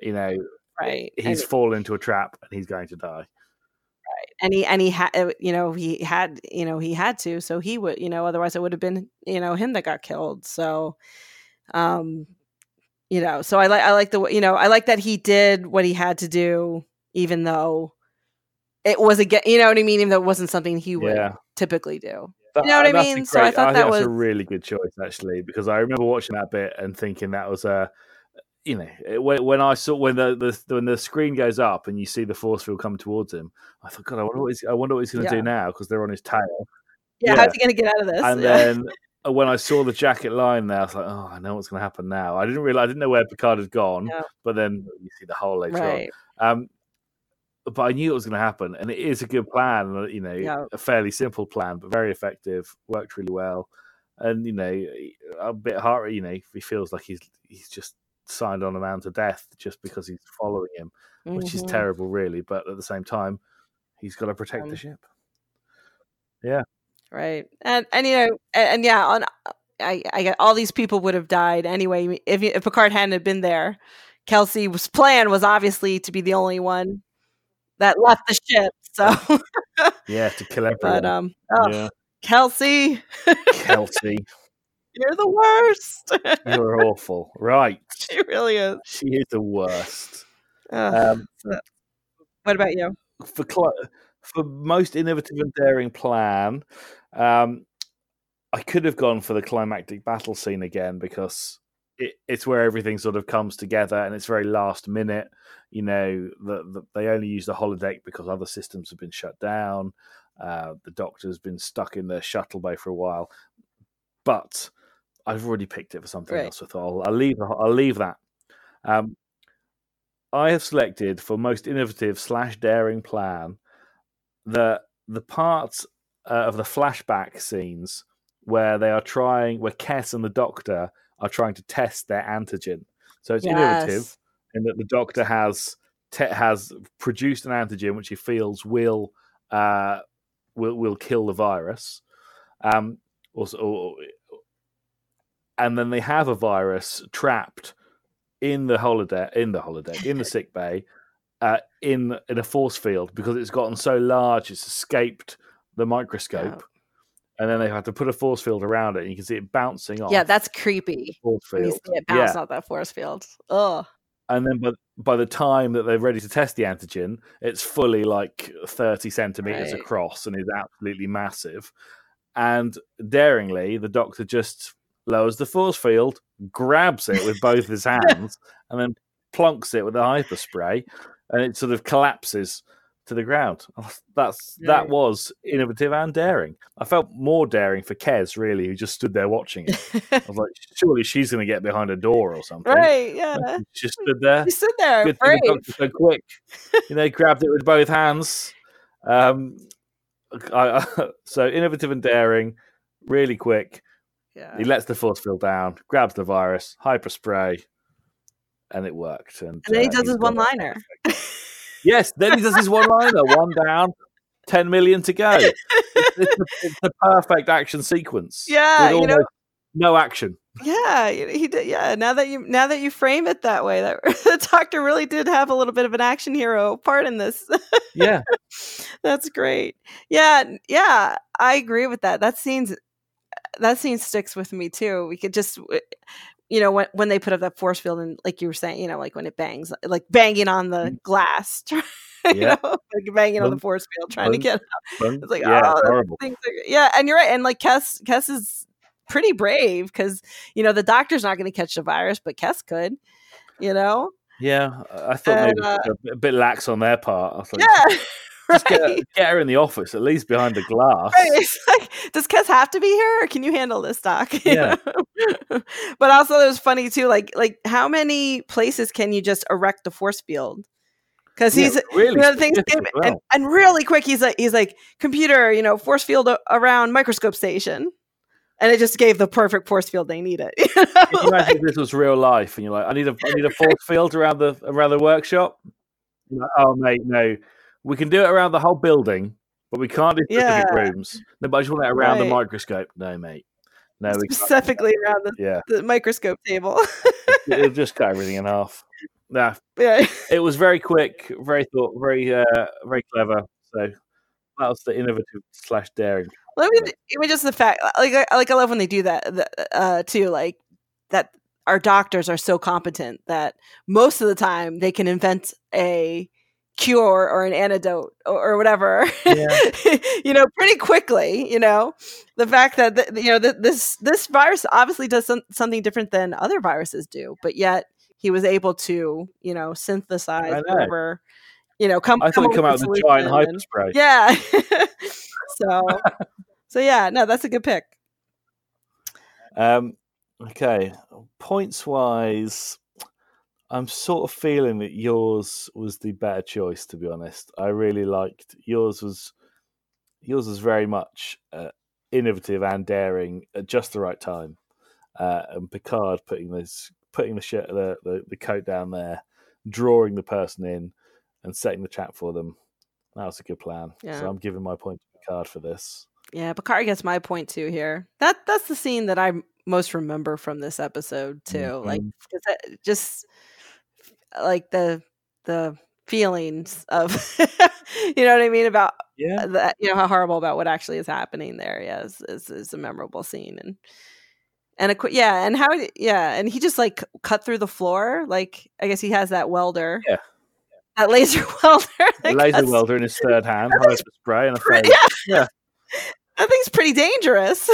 You know, right. he's and, fallen into a trap and he's going to die. Right. And he and he had you know he had you know he had to so he would you know otherwise it would have been you know him that got killed so um you know, so I like I like the you know I like that he did what he had to do, even though it was a you know what I mean, even though it wasn't something he would Yeah. typically do. That- You know what I mean? So I great- thought think that that's a really good choice actually because I remember watching that bit and thinking that was a, you know, it- when, when I saw when the, the when the screen goes up and you see the force field come towards him, I thought, God, I wonder what he's, I wonder what he's going to Yeah. do now because they're on his tail. Yeah, Yeah. how's he gonna get out of this? And then uh, when I saw the jacket line there, I was like, oh, I know what's going to happen now. I didn't realize, I didn't know where Picard had gone, but then you see the hole later right. on. Um, but I knew it was going to happen, and it is a good plan. uh, You know, Yeah. a fairly simple plan, but very effective. Worked really well, and you know, a bit heart. You know, he feels like he's he's just signed on a man to death just because he's following him, which is Mhm. terrible, really. But at the same time, he's got to protect Um, the ship. Yeah. Right and and you know and, and yeah on I, I get all these people would have died anyway if if Picard hadn't been there. Kelsey's plan was obviously to be the only one that left the ship. So, Yeah, to kill everyone. but um, oh, yeah, Kelsey, Kelsey, you're the worst. you're awful. Right, she really is. she is the worst. Um, what about you? for cl- for most innovative and daring plan, um, I could have gone for the climactic battle scene again because it, it's where everything sort of comes together and it's very last minute. You know, the, the, they only use the holodeck because other systems have been shut down. Uh, the Doctor's been stuck in the shuttle bay for a while, but I've already picked it for something Right. else. Thought I'll, I'll leave. I'll leave that. Um, I have selected for most innovative slash daring plan the the parts uh, of the flashback scenes where they are trying, where Kes and the Doctor are trying to test their antigen. So it's innovative in that the Doctor has te- has produced an antigen which he feels will uh, will will kill the virus. Um, also, or- and then they have a virus trapped in the holodeck, in the holodeck, in the sick bay, uh, in in a force field because it's gotten so large, it's escaped the microscope, and then they have to put a force field around it, and you can see it bouncing off. Yeah, that's creepy. force When you field. see it bounce Yeah. off that force field. Ugh. and then by, by the time that they're ready to test the antigen, it's fully like 30 centimeters Right. across and is absolutely massive. And daringly, the doctor just lowers the force field, grabs it with both his hands, and then plonks it with a hyperspray, and it sort of collapses to the ground. That's that was innovative and daring. I felt more daring for Kes, really, who just stood there watching it. I was like, surely she's going to get behind a door or something. right, yeah. She just stood there. She stood there, Good thing the so quick. you know, grabbed it with both hands. Um, I, so innovative and daring, really quick. Yeah. He lets the force field down, grabs the virus, hyper spray, and it worked. And, And then he uh, does his one liner. Yes, then he does his one liner. one down, ten million to go. It's, it's, the, it's the perfect action sequence. Yeah, you know- no action. Yeah, he did. Yeah, now that you now that you frame it that way, that the doctor really did have a little bit of an action hero part in this. Yeah, That's great. Yeah, yeah, I agree with that. That scene's that scene sticks with me too. We could just, you know, when when they put up that force field and like you were saying, you know, like when it bangs, like banging on the glass, you Yeah. know, like banging on the force field, trying to get Fun. It's like, yeah, oh, things. Are, yeah, and you're right. And like Kes, Kes is pretty brave because you know the doctor's not going to catch the virus, but Kes could. You know, Yeah, I thought And, maybe uh, a bit- a bit lax on their part. I thought, yeah. just get, get her in the office, at least behind the glass. Right. Like, does Kes have to be here, or can you handle this, Doc? Yeah. but also, it was funny too. Like, like how many places can you just erect a force field? Because Yeah, he's really you know the things specific as and, and really quick. He's like he's like computer, you know, force field a- around microscope station, and it just gave the perfect force field they needed. you know? You Like, imagine if this was real life and you're like, I need a I need a force field around the around the workshop? Like, oh mate, no. We can do it around the whole building, but we can't do specific Yeah. rooms. No, but I just want it around the microscope. No, mate. No, we specifically around the, Yeah. the microscope table. It'll just cut everything in half. Nah, yeah. it was very quick, very thought, very uh, very clever. So that was the innovative slash daring. Let me even just the fact like I like I love when they do that uh too like that our doctors are so competent that most of the time they can invent a cure or an antidote or, or whatever Yeah. you know pretty quickly you know the fact that th- you know th- this this virus obviously does some, something different than other viruses do but yet he was able to you know synthesize know. whatever you know come I thought up come out with a giant hyper spray. yeah so so yeah no that's a good pick Um, okay, points wise, I'm sort of feeling that yours was the better choice. To be honest, I really liked yours. Was yours was very much uh, innovative and daring at just the right time. Uh, and Picard putting this putting the, shirt, the the the coat down there, drawing the person in, and setting the trap for them. That was a good plan. Yeah. So I'm giving my point to Picard for this. Yeah, Picard gets my point too here. That that's the scene that I most remember from this episode too. Like Mhm. 'cause that- just like the the feelings of you know what I mean about Yeah, uh, that you know how horrible about what actually is happening there. Yeah, is is, is a memorable scene and and a, yeah, and how yeah, and he just like cut through the floor. Like I guess he has that welder. Yeah. That laser welder. that laser cuts- welder in his third hand, I think hyper spray, and a face. yeah. That thing's pretty dangerous.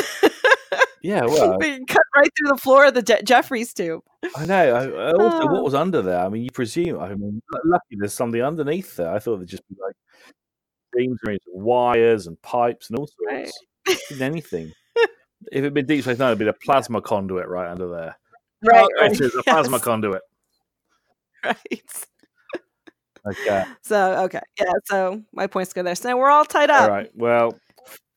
Yeah, well, can cut right through the floor of the Je- Jefferies tube. I know. I, I also, Oh. what ah. was under there? I mean, you presume. I mean, lucky there's something underneath there. I thought there'd just be like beams, and wires, and pipes, and all sorts. Didn't anything. if it'd been Deep Space Nine, it'd be a plasma conduit right under there. Right, oh, right. It is a plasma conduit. right. Okay. So okay, yeah. So my points go there. So now we're all tied up. All right. Well,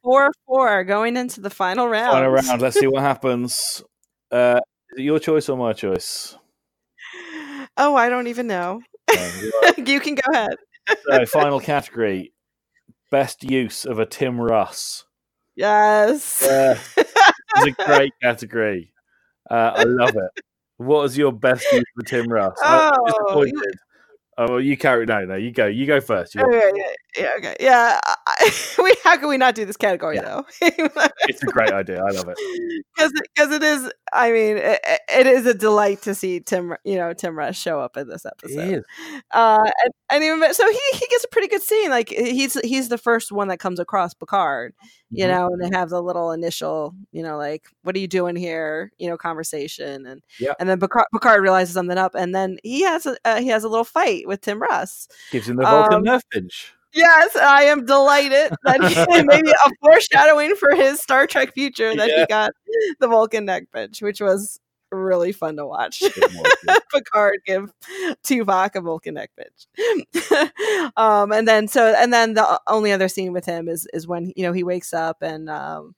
Four four going into the final round. final round. Let's see what happens. Uh, is it your choice or my choice? Oh, I don't even know. Um, you you can go ahead. so, final category: best use of a Tim Russ. Yes. Yeah. It's a great category. Uh, I love it. What is your best use for Tim Russ? I'm Oh, disappointed. Oh, well, you carry. No, no, you go. You go first. You go- Okay, yeah, yeah, okay, yeah. We, how can we not do this category Yeah. though? It's a great idea. I love it. because it is. I mean, it, it is a delight to see Tim. You know, Tim Russ show up in this episode. Uh, and, and even so, he he gets a pretty good scene. Like he's he's the first one that comes across Picard. You Mhm. know, and they have the little initial, you know, like what are you doing here? You know, conversation, and Yeah. and then Picard, Picard realizes something up, and then he has a uh, he has a little fight with Tim Russ. Gives him the Vulcan Um, pinch. Yes, I am delighted that he, maybe a foreshadowing for his Star Trek future that Yeah. he got the Vulcan neck pinch, which was really fun to watch. It was, yeah. Picard give Tuvok a Vulcan neck pinch. um, and then so and then the only other scene with him is is when you know he wakes up and um,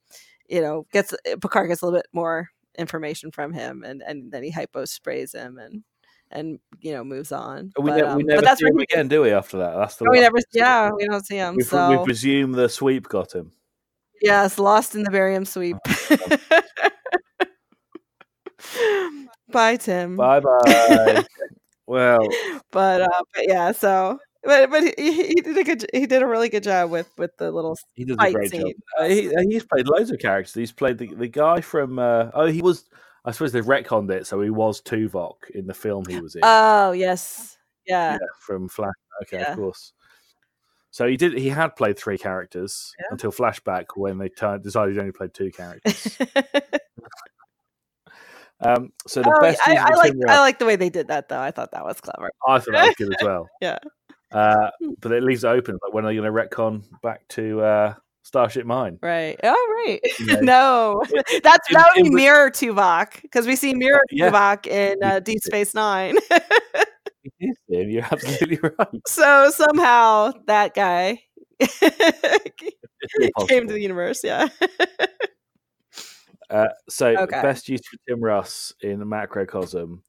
you know gets Picard gets a little bit more information from him and and then he hypo sprays him and and you know moves on. we, But, ne- um, we never that's see him again, do we? After that, that's the. we never see yeah him. we don't see him We, so we presume the sweep got him. yes lost in the barium sweep bye tim Bye bye. well, but uh but yeah so but but he, he did a good he did a really good job with with the little he does a great job. scene. Uh, he, he's played loads of characters. He's played the, the guy from. Uh, oh, he was. I suppose they've retconned it, so he was Tuvok in the film he was in. oh yes yeah yeah, from Flash. Okay, Yeah. of course. So he did. He had played three characters Yeah. until flashback when they turned, decided he only played two characters. um, so the Oh, best. I, I like I like the way they did that though. I thought that was clever. I thought that was good as well. Yeah. Uh, but it leaves it open. Like when are you going to retcon back to uh, Starship Mine? Right. Oh right. You no. It- That's it- that would it be mirror Tuvok because we see mirror Yeah. Tuvok in uh, Deep. Space Nine. It is him. You're absolutely right. so somehow that guy came to the universe. Yeah. Uh, so Okay. best use for Tim Russ in Macrocosm.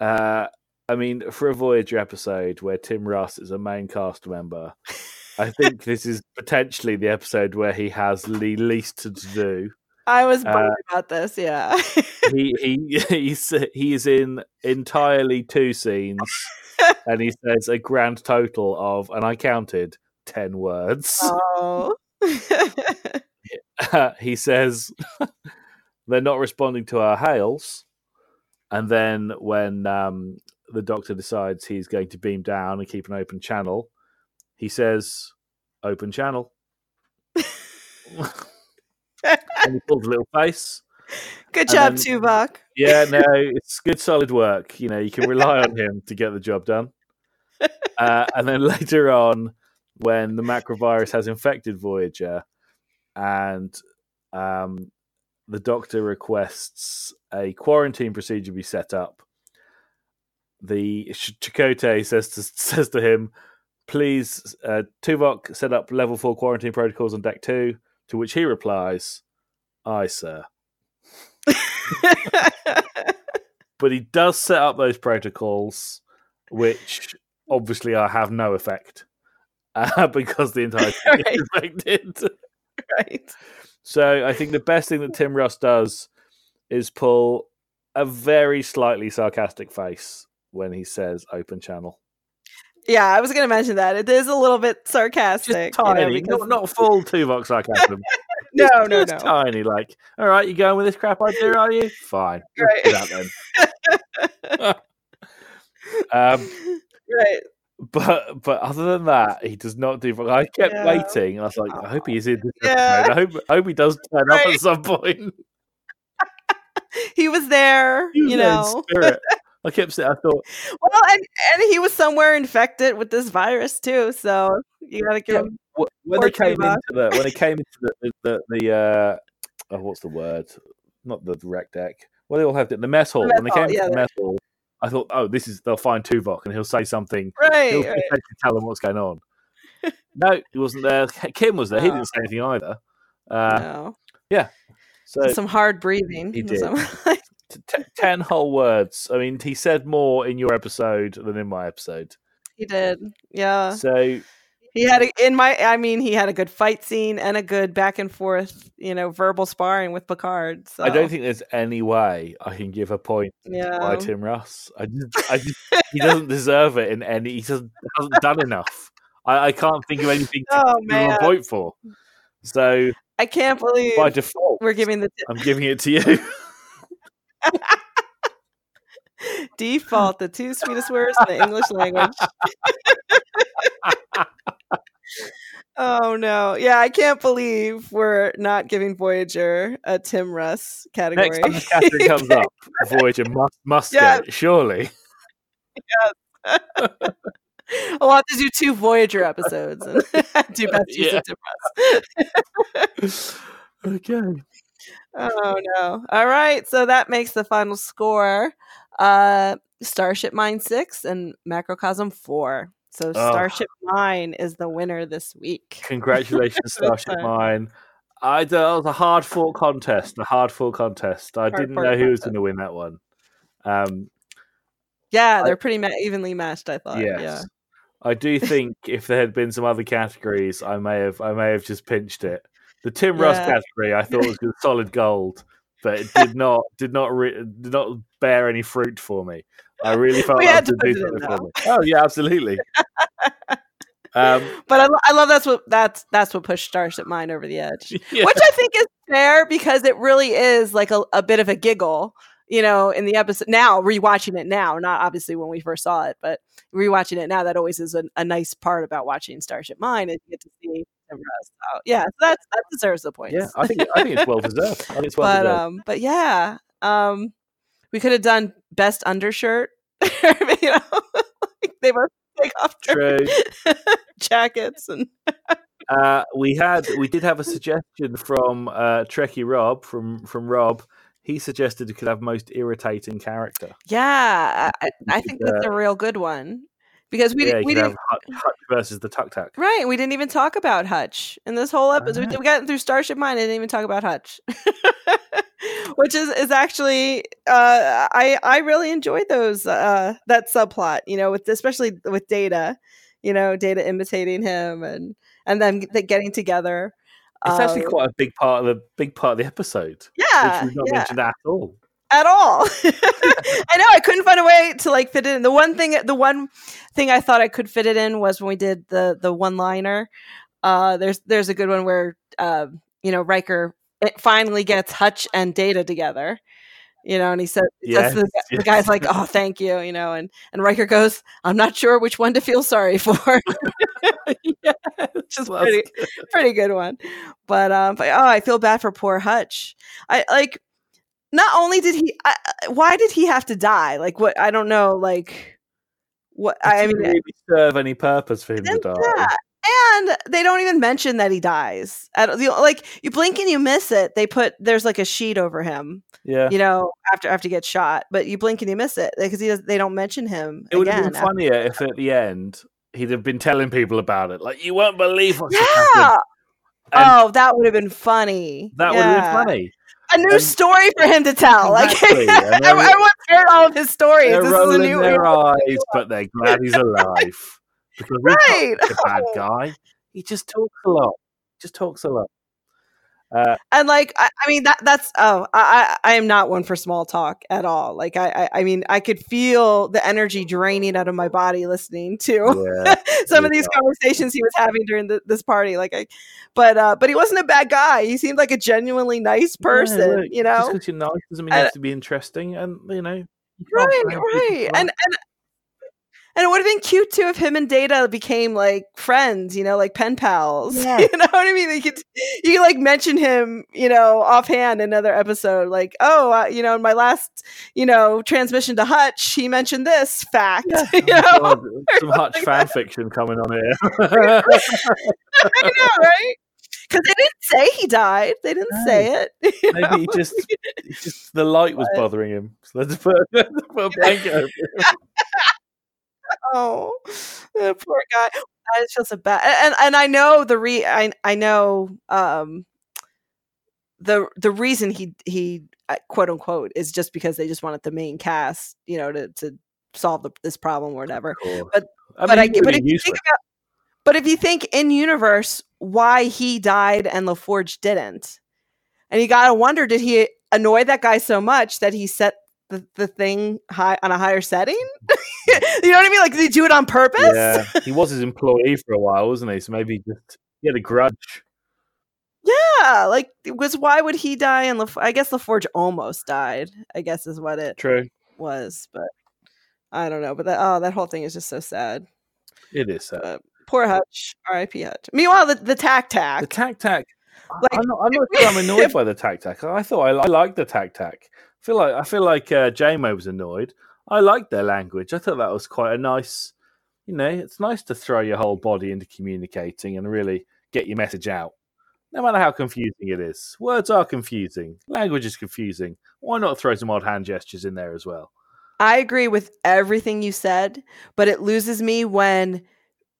Uh, I mean, for a Voyager episode where Tim Russ is a main cast member, I think this is potentially the episode where he has the least to do. I was Uh, about this. Yeah. He he he's he's in entirely two scenes, and he says a grand total of, and I counted ten words. oh. he says they're not responding to our hails, And then when um, the Doctor decides he's going to beam down and keep an open channel, he says, "Open channel." and he pulls a little face. Good And job, then- Tuvok. Yeah, no, it's good, solid work. You know, you can rely on him to get the job done. Uh, and then later on, when the macrovirus has infected Voyager, and um, the Doctor requests a quarantine procedure be set up, the Ch- Chakotay says to says to him, "Please, uh, Tuvok, set up level four quarantine protocols on deck two. To which he replies, "Aye, sir." but he does set up those protocols, which obviously are, have no effect uh, because the entire thing is infected. right. So I think the best thing that Tim Russ does is pull a very slightly sarcastic face when he says "open channel." Yeah, I was going to mention that. It is a little bit sarcastic. Just you know, tiny, because- not, not full Tuvok sarcasm. no, Just- no, just no. tiny. Like, all right, you going with this crap idea, are you? Fine, let's that then. um, right. but but other than that, he does not do. I kept Yeah. waiting, I was like, I hope he's in this Yeah. I hope, I hope he does turn up at some point. He was there, He was you there know. I kept saying, I thought, Well, and, and he was somewhere infected with this virus too, so you got to give Yeah, him. when they came into the when they came into the the, the, the uh, oh, what's the word? Not the rec deck. Well, they all have it. The mess hall. mess when they hall, came yeah, to the the- mess hall, I thought, oh, this is they'll find Tuvok and he'll say something. Right, He'll right. tell them what's going on. no, he wasn't there. Kim was there. He Oh. didn't say anything either. Uh, no. So Some hard breathing. He did. T- ten whole words. I mean, he said more in your episode than in my episode. he did. Yeah. So He had a, in my I mean he had a good fight scene and a good back and forth, you know, verbal sparring with Picard. So I don't think there's any way I can give a point yeah. by Tim Russ. I just, I just, he doesn't deserve it in any. He doesn't, hasn't done enough. I, I can't think of anything to Oh give a point for. So I can't believe by default, we're giving the I'm giving it to you. default the two sweetest words in the English language. oh no. Yeah, I can't believe we're not giving Voyager a Tim Russ category. Next time category comes up, Voyager must must Yeah. get it, surely. I'll have to do two Voyager episodes and do best use Yeah. of Tim Russ. okay. Oh no. All right. So that makes the final score uh Starship Mine 6 and Macrocosm 4. So Oh. Starship Mine is the winner this week. Congratulations, Starship. Mine. I that was a hard fought contest. A hard fought contest. I Hard didn't know who was going to win that one. Um, Yeah, they're pretty ma- evenly matched, I thought. yes. Yeah. I do think if there had been some other categories, I may have I may have just pinched it. The Tim Russ Yeah. category, I thought was solid gold, but it did not did not re- did not bear any fruit for me. I really felt We like had to do put it in, something for me. Oh yeah, absolutely. um, But I, lo- I love that's what that's that's what pushed Starship Mine over the edge. yeah. Which I think is fair because it really is like a, a bit of a giggle, you know, in the episode now, rewatching it now, not obviously when we first saw it, but rewatching it now, that always is a, a nice part about watching Starship Mine is you get to see Tim Russ. So, yeah, so that's that deserves the points. yeah, I think I think it's well deserved. I think it's well but deserved. um, but yeah, um, we could have done best undershirt. you know, like they both take off their jackets and Uh, we had we did have a suggestion from uh, Trekkie Rob from from Rob. He suggested we could have most irritating character. yeah, I, I could, think that's uh, a real good one because we yeah, didn't we didn't Hutch, Hutch versus the Tak Tak. right we didn't even talk about Hutch in this whole episode. know. We got through Starship Mine. I didn't even talk about Hutch, which is is actually uh, I I really enjoyed those uh, that subplot. You know, with especially with Data, you know, Data imitating him and and then getting together. It's actually Um, quite a big part of the big part of the episode, yeah, which we've not yeah. mentioned at all. at all. I know I couldn't find a way to like fit it in. The one thing, the one thing I thought I could fit it in was when we did the the one liner. Uh, there's there's a good one where uh, you know Riker finally gets Hutch and Data together, you know, and he said, Yes, the, the guy's like, "Oh, thank you," you know, and and Riker goes, "I'm not sure which one to feel sorry for." yeah, which is pretty good. pretty good one. But um, but, oh, I feel bad for poor Hutch. I like. Not only did he, I, why did he have to die? Like what? I don't know. Like what? I mean, really serve any purpose for him to die. yeah, and they don't even mention that he dies. Like you blink and you miss it. They put there's like a sheet over him, Yeah. you know, after after he gets shot. But you blink and you miss it because he does. They don't mention him It would have been funnier if at the end he'd have been telling people about it. Like, you won't believe what's Yeah. oh, that would have been funny. that would have been funny. A new And- story for him to tell. Exactly, Like everyone's heard all of his stories. They're This is a rolling new their eyes, but they're glad he's alive. Because he's Right. a bad guy. He just talks a lot. Just talks a lot. Uh, and like I, I mean that that's oh I, I am not one for small talk at all like I, I I mean I could feel the energy draining out of my body listening to yeah. some of these conversations he was having during the, this party like I but uh but he wasn't a bad guy he seemed like a genuinely nice person Yeah, look, you Just know because you're nice doesn't mean you have to be interesting. And, you know, right right and and and it would have been cute too if him and Data became like friends, you know, like pen pals. Yeah. You know what I mean? You could, you could like mention him, you know, offhand in another episode, like, oh, uh, you know, in my last, you know, transmission to Hutch, he mentioned this fact. you know, Oh, God, some Hutch fan fiction coming on here. I know, right? Because they didn't say he died. They didn't No. say it. you know? Maybe he just, he just the light was bothering him. So let's put, let's put a blanket over him. Oh, the poor guy. I just feel so bad. And and I know the re I I know um the the reason he he uh, quote unquote is just because they just wanted the main cast, you know, to to solve the, this problem or whatever. Cool. But- I but I mean, get- but if you think about but if you think in universe why he died and LaForge didn't, and you gotta wonder, did he annoy that guy so much that he set the, the thing high on a higher setting? you know what I mean? Like did he do it on purpose? Yeah, he was his employee for a while, wasn't he? So maybe he just he had a grudge. Yeah, like was why would he die? And I guess LaForge almost died. I guess is what it True, was, but I don't know. But that oh, that whole thing is just so sad. it is. sad. Uh, poor Hutch, R.I.P. Hutch. Meanwhile, the the Tak Tak. The tac Like- I'm not. I'm not sure I'm annoyed by the Tak Tak. I thought I, I liked the Tak Tak. I feel like I feel like uh, JMO was annoyed. I liked their language. I thought that was quite a nice. You know, it's nice to throw your whole body into communicating and really get your message out. No matter how confusing it is, words are confusing. Language is confusing. Why not throw some odd hand gestures in there as well? I agree with everything you said, but it loses me when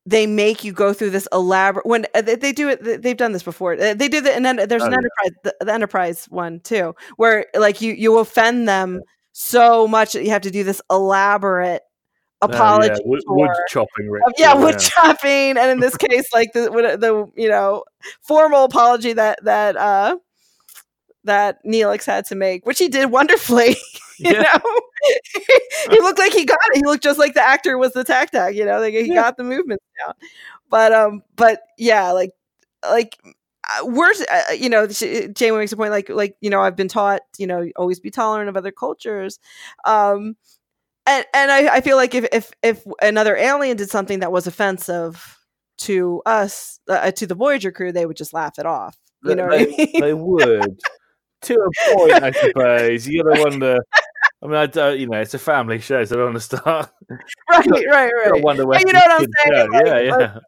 they make you go through this elaborate when uh, they, they do it they've done this before Uh, they do the and then there's Oh, an yeah. enterprise the, the enterprise one too where like you you offend them so much that you have to do this elaborate Oh, apology yeah, wood, wood chopping ritual. yeah wood chopping and in this case like the the you know formal apology that that uh that Neelix had to make which he did wonderfully you Yeah. know he looked like he got it he looked just like the actor was the Tak Tak you know like he Yeah. got the movements down but um but yeah like like uh, we're uh, you know sh- Jamie makes a point like like you know I've been taught you know always be tolerant of other cultures um and and I, I feel like if if if another alien did something that was offensive to us uh, to the Voyager crew they would just laugh it off you They- know what I they, mean they would to a point, I suppose. You gotta wonder. I mean, I don't. Uh, you know, it's a family show, so I don't want to start. right right right wonder where you know what I'm saying, like- yeah, yeah.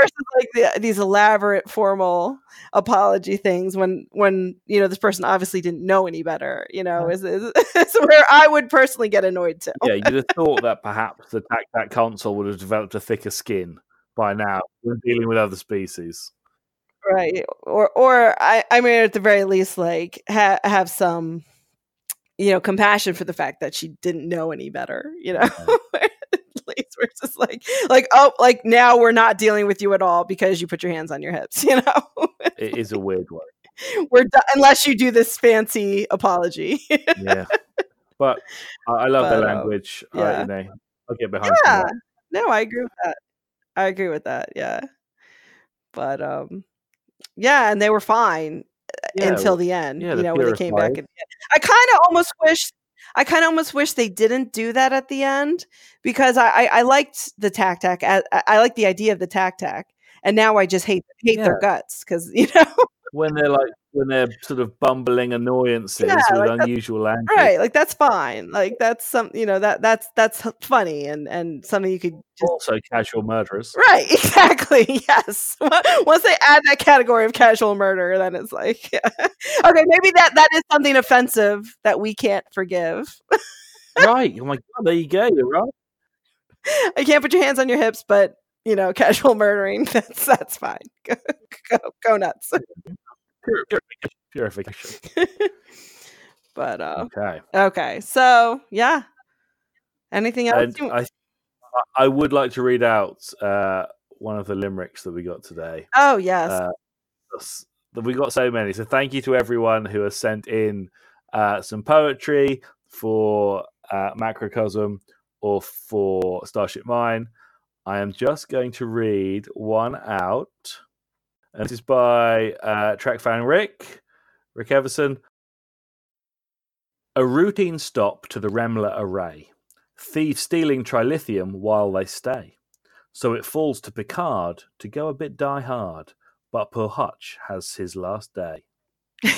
versus like the, these elaborate formal apology things when when you know this person obviously didn't know any better you know is, is, is where i would personally get annoyed too yeah, you'd have thought that perhaps the Tak Tak console would have developed a thicker skin by now when dealing with other species. right or or i i mean at the very least like ha- have some you know compassion for the fact that she didn't know any better you know at least we're just like like oh like now we're not dealing with you at all because you put your hands on your hips you know It is a weird one. we're done unless you do this fancy apology Yeah, but I, I love the But, um, language. I, yeah. you know, I'll get behind. yeah no i agree with that i agree with that yeah but um yeah and they were fine uh, Yeah, until the end yeah, you the know when they came back at the end. i kind of almost wish I kind of almost wish they didn't do that at the end because I, I, I liked the Tak Tak. I, I like the idea of the Tak Tak, and now I just hate hate their guts because you know when they're like when they're sort of bumbling annoyances Yeah, with like unusual language. right like that's fine like that's some you know that that's that's funny and and something you could just Also, casual murderers. right exactly yes once they add that category of casual murder then it's like okay maybe that that is something offensive that we can't forgive right. Oh my god. There you go. You're right. I can't put your hands on your hips, but you know, casual murdering, that's that's fine. Go go, go nuts. Pur- Purification. But uh Okay. okay. So yeah. Anything else? You- I, I would like to read out uh, one of the limericks that we got today. oh yes. uh, we got so many. So thank you to everyone who has sent in uh, some poetry for uh, Macrocosm or for Starship Mine. I am just going to read one out. And this is by uh, track fan Rick, Rick Everson. A routine stop to the Remmler array. Thieves stealing trilithium while they stay. So it falls to Picard to go a bit die hard but poor Hutch has his last day.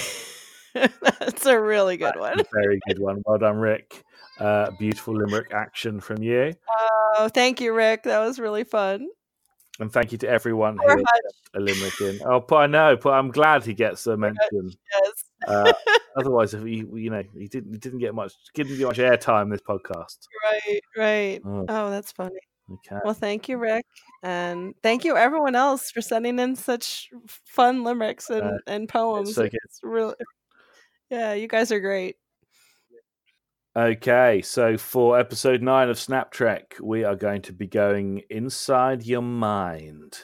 that's a really good one. Very good one. Well done, Rick. Uh, beautiful limerick action from you. Oh, thank you, Rick. That was really fun. And thank you to everyone who Poor has Hutch, sent a limerick in. Oh, but I know, but I'm glad he gets a mention. yes. Uh, otherwise, if he, you know, he didn't, he didn't get much, didn't get much airtime this podcast. right, right. Oh, Oh, that's funny. okay. Well, thank you, Rick, and thank you everyone else for sending in such fun limericks and, Uh, and poems. so good. It's really, yeah, you guys are great. Okay, so for episode nine of Snap Trek, we are going to be going inside your mind.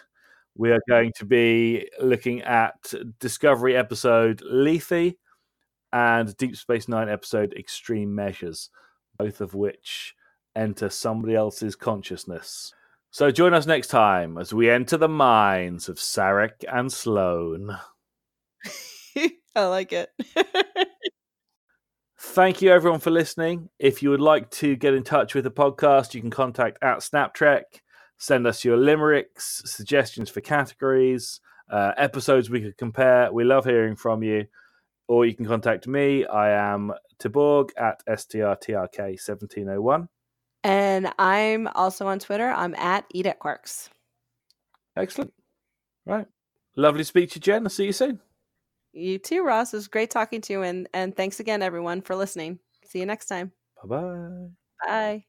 We are going to be looking at Discovery episode Lethe and Deep Space Nine episode Extreme Measures, both of which enter somebody else's consciousness. So join us next time as we enter the minds of Sarek and Sloan. I like it. Thank you everyone for listening. If you would like to get in touch with the podcast, you can contact at SnapTrek. Send us your limericks, suggestions for categories, uh, episodes we could compare. We love hearing from you. Or you can contact me. I am Tiborg at strtrk1701. and I'm also on Twitter. I'm at Eat at Quarks. Excellent. Right. Lovely to speak to you, Jen. I'll see you soon. You too, Ross. It was great talking to you, and and thanks again, everyone, for listening. See you next time. Bye bye. Bye.